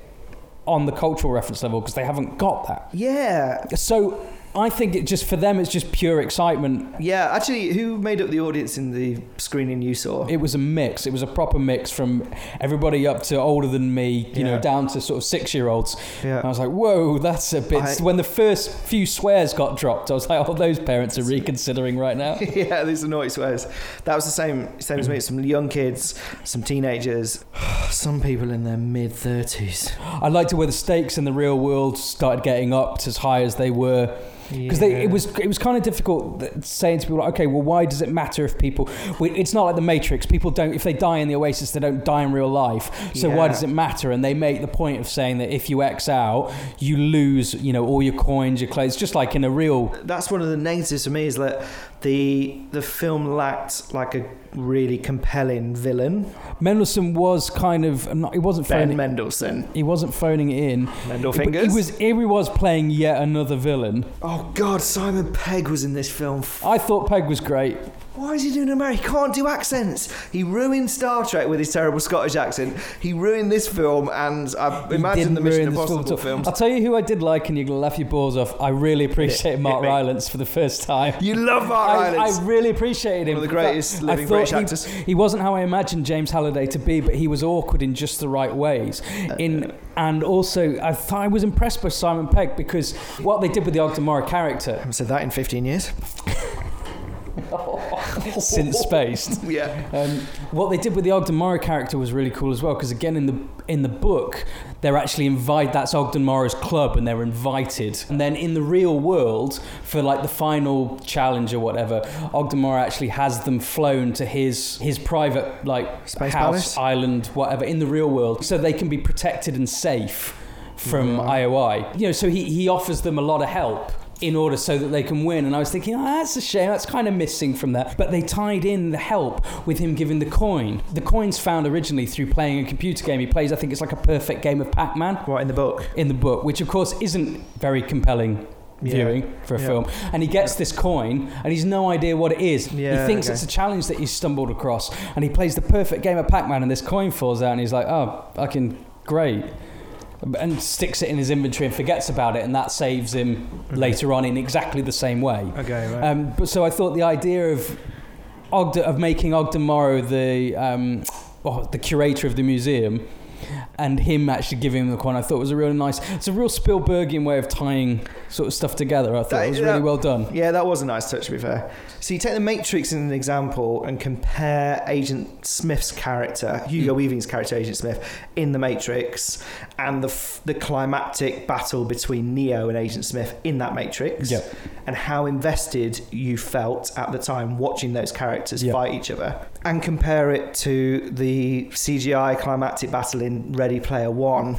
on the cultural reference level because they haven't got that. Yeah. So I think it just for them it's just pure excitement. Yeah. Actually, who made up the audience in the screening you saw? It was a mix. It was a proper mix from everybody up to older than me, you know, down to sort of six year olds. Yeah, I was like, whoa, that's a bit. I- when the first few swears got dropped, I was like, oh, those parents are reconsidering right now. yeah, these are naughty swears. That was the same same as me. Some young kids, some teenagers, some people in their mid thirties. I liked it where the stakes in the real world started getting upped as high as they were. Because it was it was kind of difficult saying to people like, okay, well, why does it matter if people? we- It's not like the Matrix. People don't if they die in the Oasis, they don't die in real life. So why does it matter? And they make the point of saying that if you X out, you lose, you know, all your coins, your clothes, just like in a real. that's one of the negatives for me is that the the film lacked like a really compelling villain. Mendelsohn was kind of not, he wasn't Ben phoning. Mendelsohn, he wasn't phoning it in. Mendel fingers. He was. He was playing yet another villain. oh God, Simon Pegg was in this film. I thought Pegg was great. Why is he doing American? He can't do accents. He ruined Star Trek with his terrible Scottish accent. He ruined this film, and I He imagine the Mission film Impossible at films. I'll tell you who I did like, and you're gonna laugh your balls off. I really appreciate Mark. Rylance for the first time. You love Mark I, Rylance. I really appreciated him. One of the greatest I living British he, actors. He wasn't how I imagined James Halliday to be, but he was awkward in just the right ways. Uh, In and also, I thought I was impressed by Simon Pegg because what they did with the Ogden Morrow character, haven't said that in 15 years. since Spaced, Yeah. Um, what they did with the Ogden Morrow character was really cool as well because again in the in the book they're actually invited that's Ogden Morrow's club and they're invited and then in the real world for like the final challenge or whatever Ogden Morrow actually has them flown to his his private like Space house Palace? island whatever in the real world so they can be protected and safe from Right. IOI you know so he, he offers them a lot of help in order so that they can win. And I was thinking, oh, that's a shame. That's kind of missing from that. But they tied in the help with him giving the coin. The coin's found originally through playing a computer game. He plays, I think it's like a perfect game of Pac Man Right, in the book? in the book, which of course isn't very compelling. Yeah. Viewing for a Yeah. film, and he gets this coin, and he's no idea what it is. Yeah, he thinks okay. it's a challenge that he's stumbled across, and he plays the perfect game of Pac-Man, and this coin falls out, and he's like, "Oh, fucking great!" And sticks it in his inventory and forgets about it, and that saves him later on in exactly the same way. Okay, right. Um, but so I thought the idea of Ogden, of making Ogden Morrow the um, oh, the curator of the museum, and him actually giving him the coin, I thought was a really nice. It's a real Spielbergian way of tying sort of stuff together. I thought That- it was really well done. Yeah, that was a nice touch, to be fair. So you take the Matrix as an example and compare Agent Smith's character, Hugo Hmm. Weaving's character, Agent Smith, in the Matrix, and the the climactic battle between Neo and Agent Smith in that Matrix, Yep. and how invested you felt at the time watching those characters Yep. fight each other, and compare it to the CGI climactic battle in Ready Player One,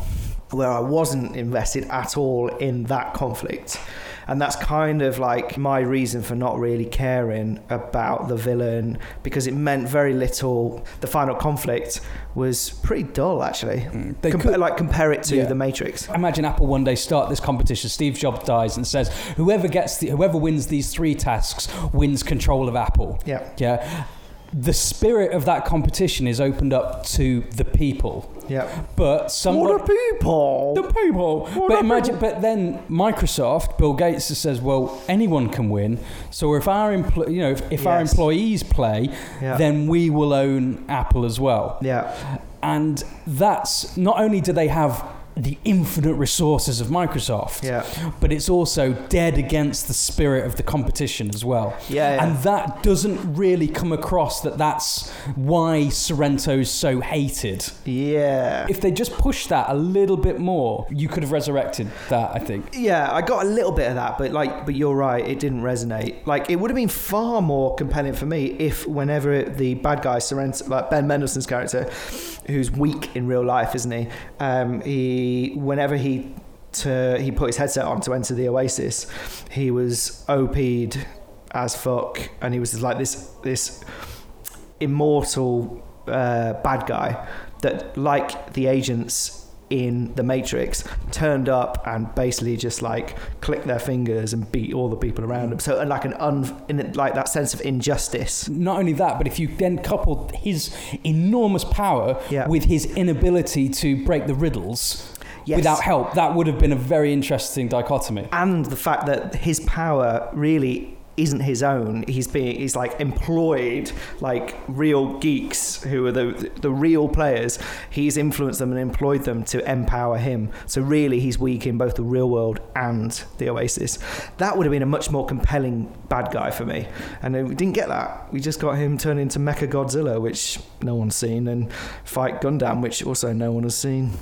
where I wasn't invested at all in that conflict. And that's kind of like my reason for not really caring about the villain because it meant very little. The final conflict was pretty dull, actually. Mm. They Compa- could- like compare it to Yeah. the Matrix. Imagine Apple one day start this competition. Steve Jobs dies and says, "Whoever gets the, whoever wins these three tasks wins control of Apple." Yeah, Yeah. The spirit of that competition is opened up to the people, yeah. but somebody. What a people! the people. What but imagine, but then Microsoft, Bill Gates says, "Well, anyone can win. So if our empl- you know, if, if our employees play, Yeah. then we will own Apple as well." yeah, And that's not only do they have the infinite resources of Microsoft, Yeah. but it's also dead against the spirit of the competition as well. Yeah, yeah. And that doesn't really come across that that's why Sorrento's so hated. Yeah. If they just pushed that a little bit more, you could have resurrected that, I think. Yeah, I got a little bit of that, but like, but you're right, it didn't resonate. Like, it would have been far more compelling for me if, whenever the bad guy Sorrento, like Ben Mendelsohn's character, who's weak in real life, isn't he? Um, he, whenever he, to, he put his headset on to enter the Oasis, he was OP'd as fuck, and he was like this, this immortal uh, bad guy that, like the agents in the Matrix, turned up and basically just like clicked their fingers and beat all the people around them. So, and like an un, in like that sense of injustice. Not only that, but if you then coupled his enormous power Yeah. with his inability to break the riddles Yes. without help, that would have been a very interesting dichotomy. and the fact that his power really isn't his own he's being he's like employed like real geeks who are the the real players. He's influenced them and employed them to empower him. So really he's weak in both the real world and the oasis. That would have been a much more compelling bad guy for me. And we didn't get that. We just got him turned into mecha godzilla which no one's seen and fight gundam which also no one has seen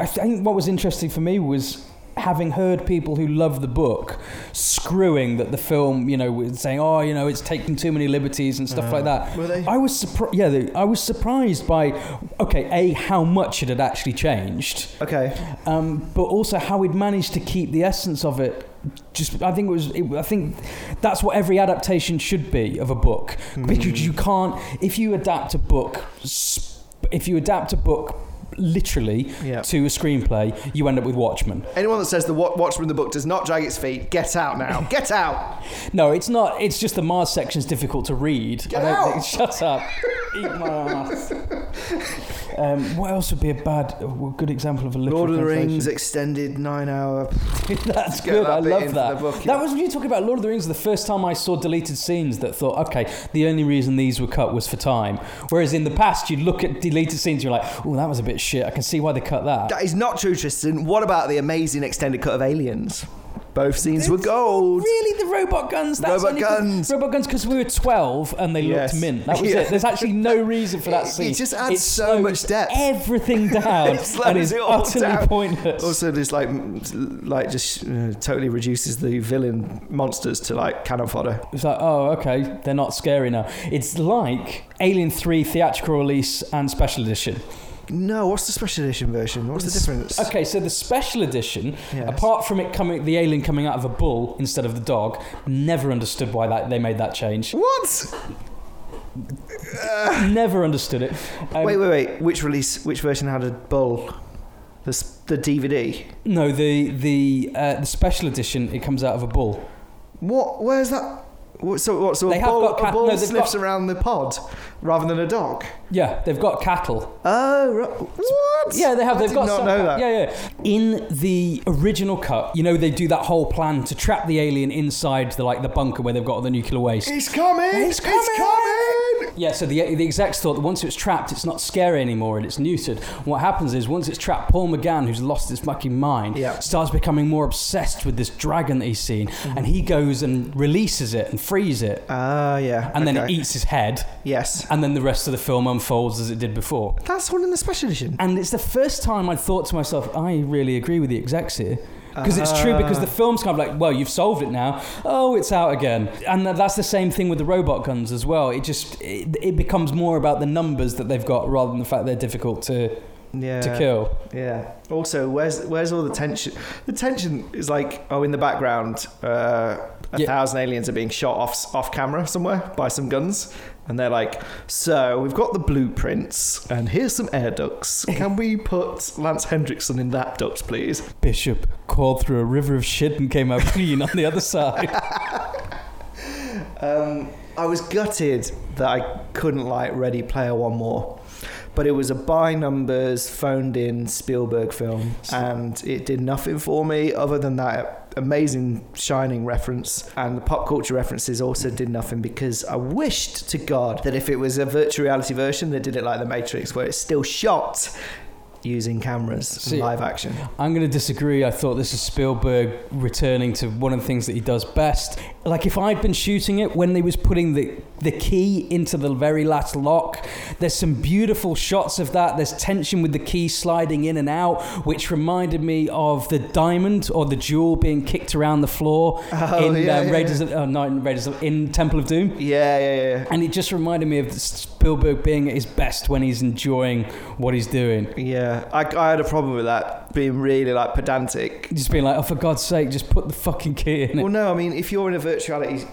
I think what was interesting for me was having heard people who love the book screwing that the film, you know, saying, "Oh, you know, it's taking too many liberties and stuff like that." were they? I was surprised. Yeah, they- I was surprised by, okay, a how much it had actually changed, okay um, but also how he'd managed to keep the essence of it. Just, I think it was. It, I think that's what every adaptation should be of a book, because you can't. If you adapt a book, if you adapt a book literally Yeah. to a screenplay, you end up with Watchmen. Anyone that says the Watchmen the book does not drag its feet, get out now. Get out. No, it's not. It's just the Mars section's difficult to read. Get I don't out! think. Shut up. Eat my ass. Um, what else would be a bad, a good example of a literal Lord of the? Rings extended nine hour. That's good. that I love that. book, That was when you talk about Lord of the Rings. The first time I saw deleted scenes that thought, okay, the only reason these were cut was for time. Whereas in the past, you'd look at deleted scenes, you're like, oh, that was a bit shit. I can see why they cut that. That is not true, Tristan. What about the amazing extended cut of Aliens? Both scenes were gold. Really, the robot guns? That's Robot only guns. robot guns because we were 12 and they Yes. looked mint. That was Yeah. it. There's actually no reason for that It- it scene. just adds so much depth. Everything down It and is it utterly down. pointless. Also, just like, like just uh, totally reduces the villain monsters to like cannon fodder. It's like, oh, okay, they're not scary now. It's like Alien 3 theatrical release and special edition. No, what's the special edition version? What's the difference? Okay, so the special edition, Yes. apart from it coming, the alien coming out of a bull instead of the dog, never understood why that they made that change. What? never understood it. Um, wait, wait, wait. Which release? Which version had a bull? The the DVD. No, the the uh, the special edition, it comes out of a bull. What? Where's that? What, so what? So They a have bull, got a cat- bull no, sniffs got- around the pod rather than a dog. Yeah, they've got cattle. Oh, right. what? Yeah, they have. I They've did got. not some- know that. Yeah, yeah. In the original cut, you know, they do that whole plan to trap the alien inside the like the bunker where they've got all the nuclear waste. He's coming. He's He's coming! coming. Yeah, so the the execs thought that once it's trapped, it's not scary anymore and it's neutered. What happens is once it's trapped, Paul McGann, who's lost his fucking mind, Yeah. starts becoming more obsessed with this dragon that he's seen, Mm-hmm. and he goes and releases it and frees it, Ah, yeah. and then it eats his head, Yes. and then the rest of the film unfolds as it did before. That's one in the special edition. And it's the first time I thought to myself, I really agree with the execs here. Because it's true, because the film's kind of like, well, you've solved it now. Oh, it's out again. And that's the same thing with the robot guns as well. It just, it, it becomes more about the numbers that they've got rather than the fact they're difficult to, Yeah. to kill. Yeah. Also, where's where's all the tension? The tension is like, oh, in the background, uh, a Yeah. thousand aliens are being shot off off camera somewhere by some guns, and they're like, so we've got the blueprints, and here's some air ducts. Can we put Lance Henriksen in that duct, please? Bishop crawled through a river of shit and came out clean on the other side. Um, I was gutted that I couldn't like Ready Player One more but it was a by numbers phoned in Spielberg film, and it did nothing for me other than that amazing Shining reference, and the pop culture references also did nothing because I wished to God that if it was a virtual reality version, they did it like The Matrix, where it's still shot using cameras, See, live action. I'm going to disagree. I thought this is Spielberg returning to one of the things that he does best. Like if I'd been shooting it when they was putting the the key into the very last lock, there's some beautiful shots of that. There's tension with the key sliding in and out, which reminded me of the diamond or the jewel being kicked around the floor Oh, in yeah, um, yeah, Raiders of oh, not in Raiders of, in Temple of Doom. Yeah, yeah, yeah. And it just reminded me of Spielberg being at his best when he's enjoying what he's doing. Yeah, I, I had a problem with that being really like pedantic. Just being like, oh, for God's sake, just put the fucking key in it. Well, no, I mean, if you're in a virtuality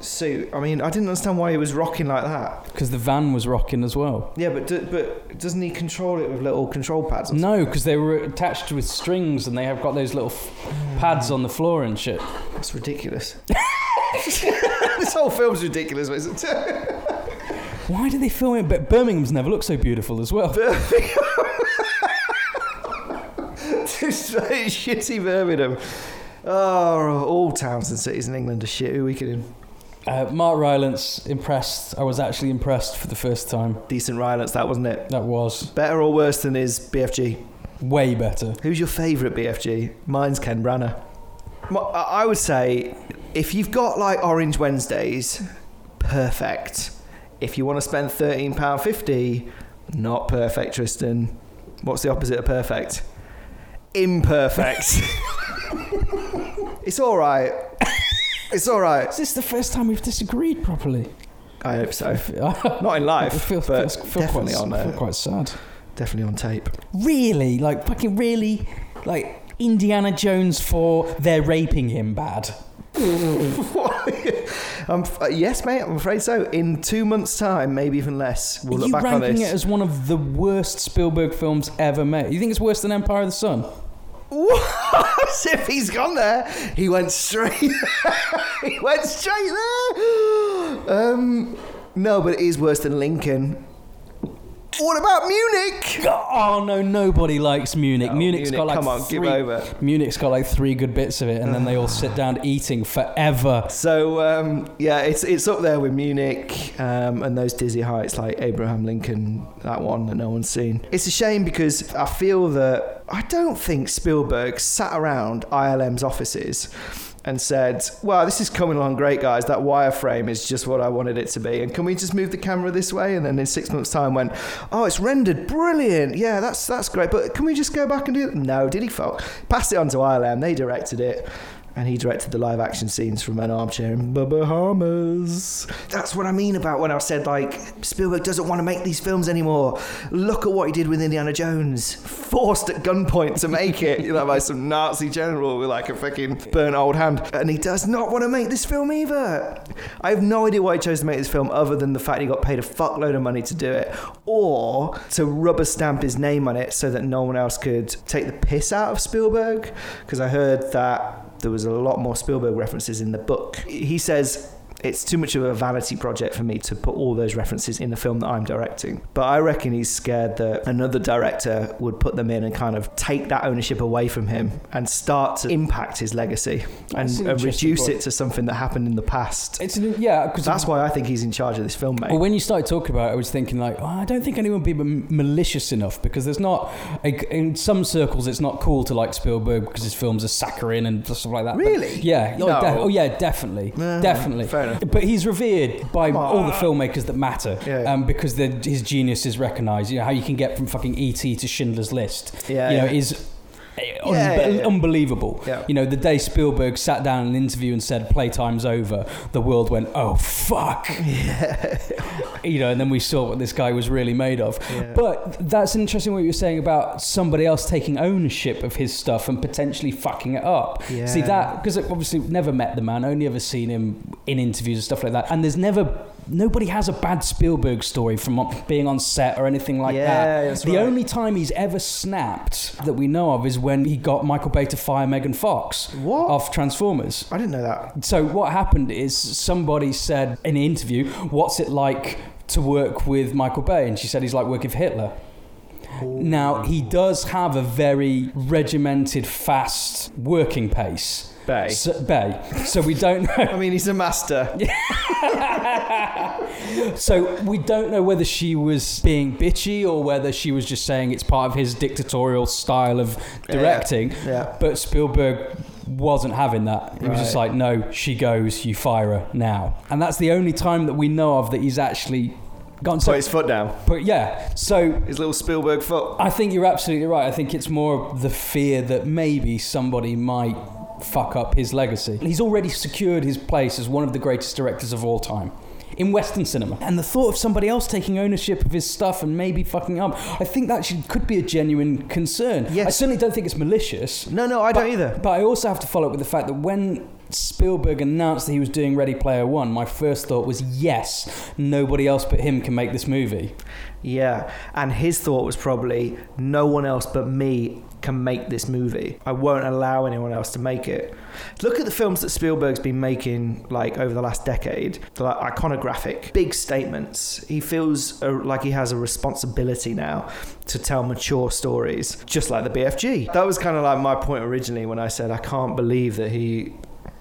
suit, I mean, I didn't understand why he was rocking like that. Because the van was rocking as well. Yeah, but do, but doesn't he control it with little control pads? Or No, because they were attached with strings and they have got those little f- pads on the floor and shit. That's ridiculous. this whole film's ridiculous. Isn't it? Why do they film it? But Birmingham's never looked so beautiful as well. Very shitty Birmingham. Oh, all towns and cities in England are shit. Who we kidding? Uh, Mark Rylance, impressed. I was actually impressed for the first time. Decent Rylance, that wasn't it? That was Better or worse than his BFG? way better. Who's your favourite BFG? Mine's Ken Branagh. I I would say if you've got like Orange Wednesdays, perfect. If you want to spend thirteen pound fifty, not perfect, Tristan. What's the opposite of perfect? Imperfect. it's all right. It's all right. Is this the first time we've disagreed properly? I hope so. Not in life, feel, but feel, feel definitely quite, on I feel uh, quite sad. definitely on tape. Really? Like, fucking really? Like, Indiana Jones for they're raping him bad. um, uh, yes, mate. I'm afraid so. In two months' time, maybe even less, we'll Are look back on ranking it as one of the worst Spielberg films ever made? You think it's worse than Empire of the Sun? What? If he's gone there. He went straight. he went straight there. Um, no, but it is worse than Lincoln. What about Munich? Oh no, nobody likes Munich. No, Munich's Munich, got like come on, three, give over. Munich's got like three good bits of it, and then they all sit down eating forever. So um, yeah, it's it's up there with Munich um, and those dizzy heights like Abraham Lincoln, that one that no one's seen. It's a shame because I feel that I don't think Spielberg sat around ILM's offices and said, "Wow, this is coming along great, guys. That wireframe is just what I wanted it to be. And can we just move the camera this way?" And then in six months' time, went, "Oh, it's rendered brilliant. Yeah, that's that's great. But can we just go back and do it?" No, did he? fuck? Passed it on to ILM. They directed it. And he directed the live action scenes from an armchair in the Bahamas. That's what I mean about when I said, like, Spielberg doesn't want to make these films anymore. Look at what he did with Indiana Jones. Forced at gunpoint to make it, you know, by some Nazi general with like a fucking burnt old hand. And he does not want to make this film either. I have no idea why he chose to make this film other than the fact he got paid a fuckload of money to do it. Or to rubber stamp his name on it so that no one else could take the piss out of Spielberg. Because I heard that there was a lot more Spielberg references in the book. He says it's too much of a vanity project for me to put all those references in the film that I'm directing. But I reckon he's scared that another director would put them in and kind of take that ownership away from him and start to impact his legacy and, an and reduce point. it to something that happened in the past. It's an, yeah, because That's why I think he's in charge of this film, mate. Well, when you started talking about it, I was thinking like, oh, I don't think anyone would be malicious enough because there's not, like, in some circles, it's not cool to like Spielberg because his films are saccharine and stuff like that. But- Really? yeah. Oh, de- oh, yeah, definitely, Uh, definitely. fair enough. But he's revered by all the filmmakers that matter, Yeah. um, because the, his genius is recognised. You know how you can get from fucking ET to Schindler's List. Yeah, you know yeah. un- Yeah, yeah. Unbelievable. Yeah. You know, the day Spielberg sat down in an interview and said, Playtime's over, the world went, oh, fuck. you know, and then we saw what this guy was really made of. But that's interesting what you're saying about somebody else taking ownership of his stuff and potentially fucking it up. See that because obviously never met the man, only ever seen him in interviews and stuff like that. And there's never nobody has a bad Spielberg story from being on set or anything like Yeah, that. the right. only time he's ever snapped that we know of is when he got Michael Bay to fire Megan Fox What? off Transformers. I didn't know that. So what happened is somebody said in an interview, "What's it like to work with Michael Bay, and she said he's like working for Hitler. Now he does have a very regimented, fast working pace. Bay. So, Bay. So we don't know. I mean, he's a master. So we don't know whether she was being bitchy or whether she was just saying it's part of his dictatorial style of directing. Yeah. But Spielberg wasn't having that. He was just like, no, she goes, you fire her now. And that's the only time that we know of that he's actually gone. So, Put his foot down. but yeah, so His little Spielberg foot. I think you're absolutely right. I think it's more the fear that maybe somebody might fuck up his legacy. He's already secured his place as one of the greatest directors of all time. In Western cinema. And the thought of somebody else taking ownership of his stuff and maybe fucking up, I think that should, could be a genuine concern. Yes. I certainly don't think it's malicious. No, no, I don't either. But I also have to follow up with the fact that when Spielberg announced that he was doing Ready Player One, my first thought was, yes, nobody else but him can make this movie. Yeah, and his thought was probably no one else but me can make this movie. I won't allow anyone else to make it. Look at the films that Spielberg's been making like over the last decade. They're like iconographic, big statements. He feels uh, like he has a responsibility now to tell mature stories, just like the BFG. That was kind of like my point originally when I said I can't believe that he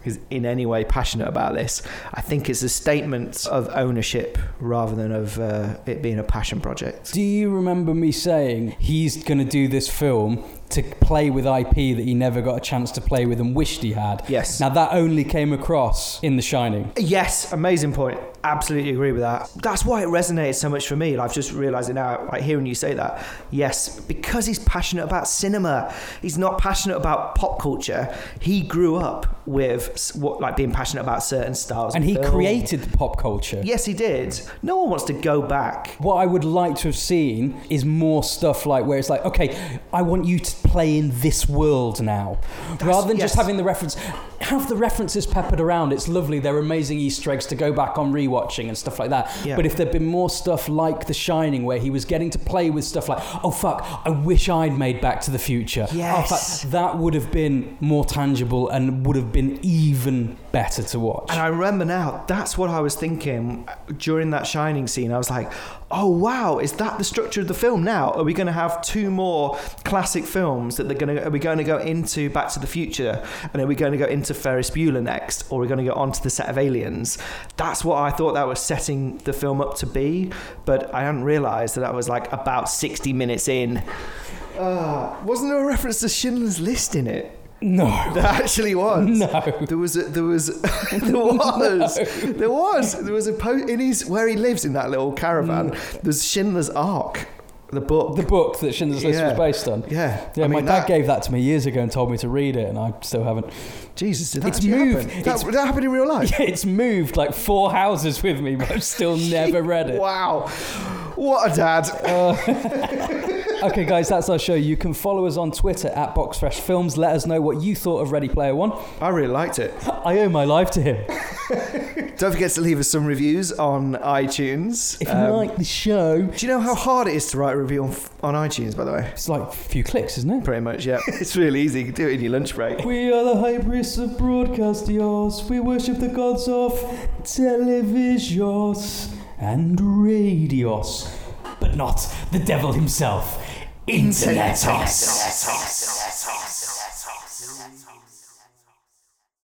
is in any way passionate about this. I think it's a statement of ownership rather than of uh, it being a passion project. Do you remember me saying he's going to do this film to play with IP that he never got a chance to play with and wished he had? Yes. Now that only came across in The Shining. Yes, amazing point. Absolutely agree with that. That's why it resonated so much for me. I've just realised it now, like hearing you say that. Yes, because he's passionate about cinema. He's not passionate about pop culture. He grew up with what, like being passionate about certain styles. And he film. created the pop culture. Yes, he did. No one wants to go back. What I would like to have seen is more stuff like where it's like, okay, I want you to play in this world now, rather than just having the reference. Have the references peppered around. It's lovely. They're amazing Easter eggs to go back on rewatching and stuff like that. Yeah. But if there'd been more stuff like The Shining, where he was getting to play with stuff like, oh fuck, I wish I'd made Back to the Future. Oh, Yes. fuck, that would have been more tangible and would have been even better to watch. And I remember now, that's what I was thinking during that Shining scene. I was like, oh wow, is that the structure of the film now? Are we going to have two more classic films that they're going to, are we going to go into Back to the Future? And are we going to go into Ferris Bueller next? Or are we going to go onto the set of Aliens? That's what I thought that was setting the film up to be. But I hadn't realised that that was like about 60 minutes in. Uh, wasn't there a reference to Schindler's List in it? No. There actually was. No. There was a, there was there was there was there was a po- in his where he lives in that little caravan. Mm. There's Schindler's Ark, the book. The book that Schindler's List Yeah. was based on. yeah, Yeah, I my mean, dad that- gave that to me years ago and told me to read it, and I still haven't. Jesus, did that It's moved. happen? It's- That, that happened in real life. Yeah, it's moved like four houses with me, but I've still never read it. Wow, what a dad! Okay, guys, that's our show. You can follow us on Twitter at BoxFresh Films. Let us know what you thought of Ready Player One. I really liked it. I owe my life to him. Don't forget to leave us some reviews on iTunes. If you Um, like the show, do you know how hard it is to write a review on, on iTunes? By the way, it's like a few clicks, isn't it? pretty much. Yeah, it's really easy. You can do it in your lunch break. We are the high priests of broadcasters. We worship the gods of televisions and radios, but not the devil himself. Internetos.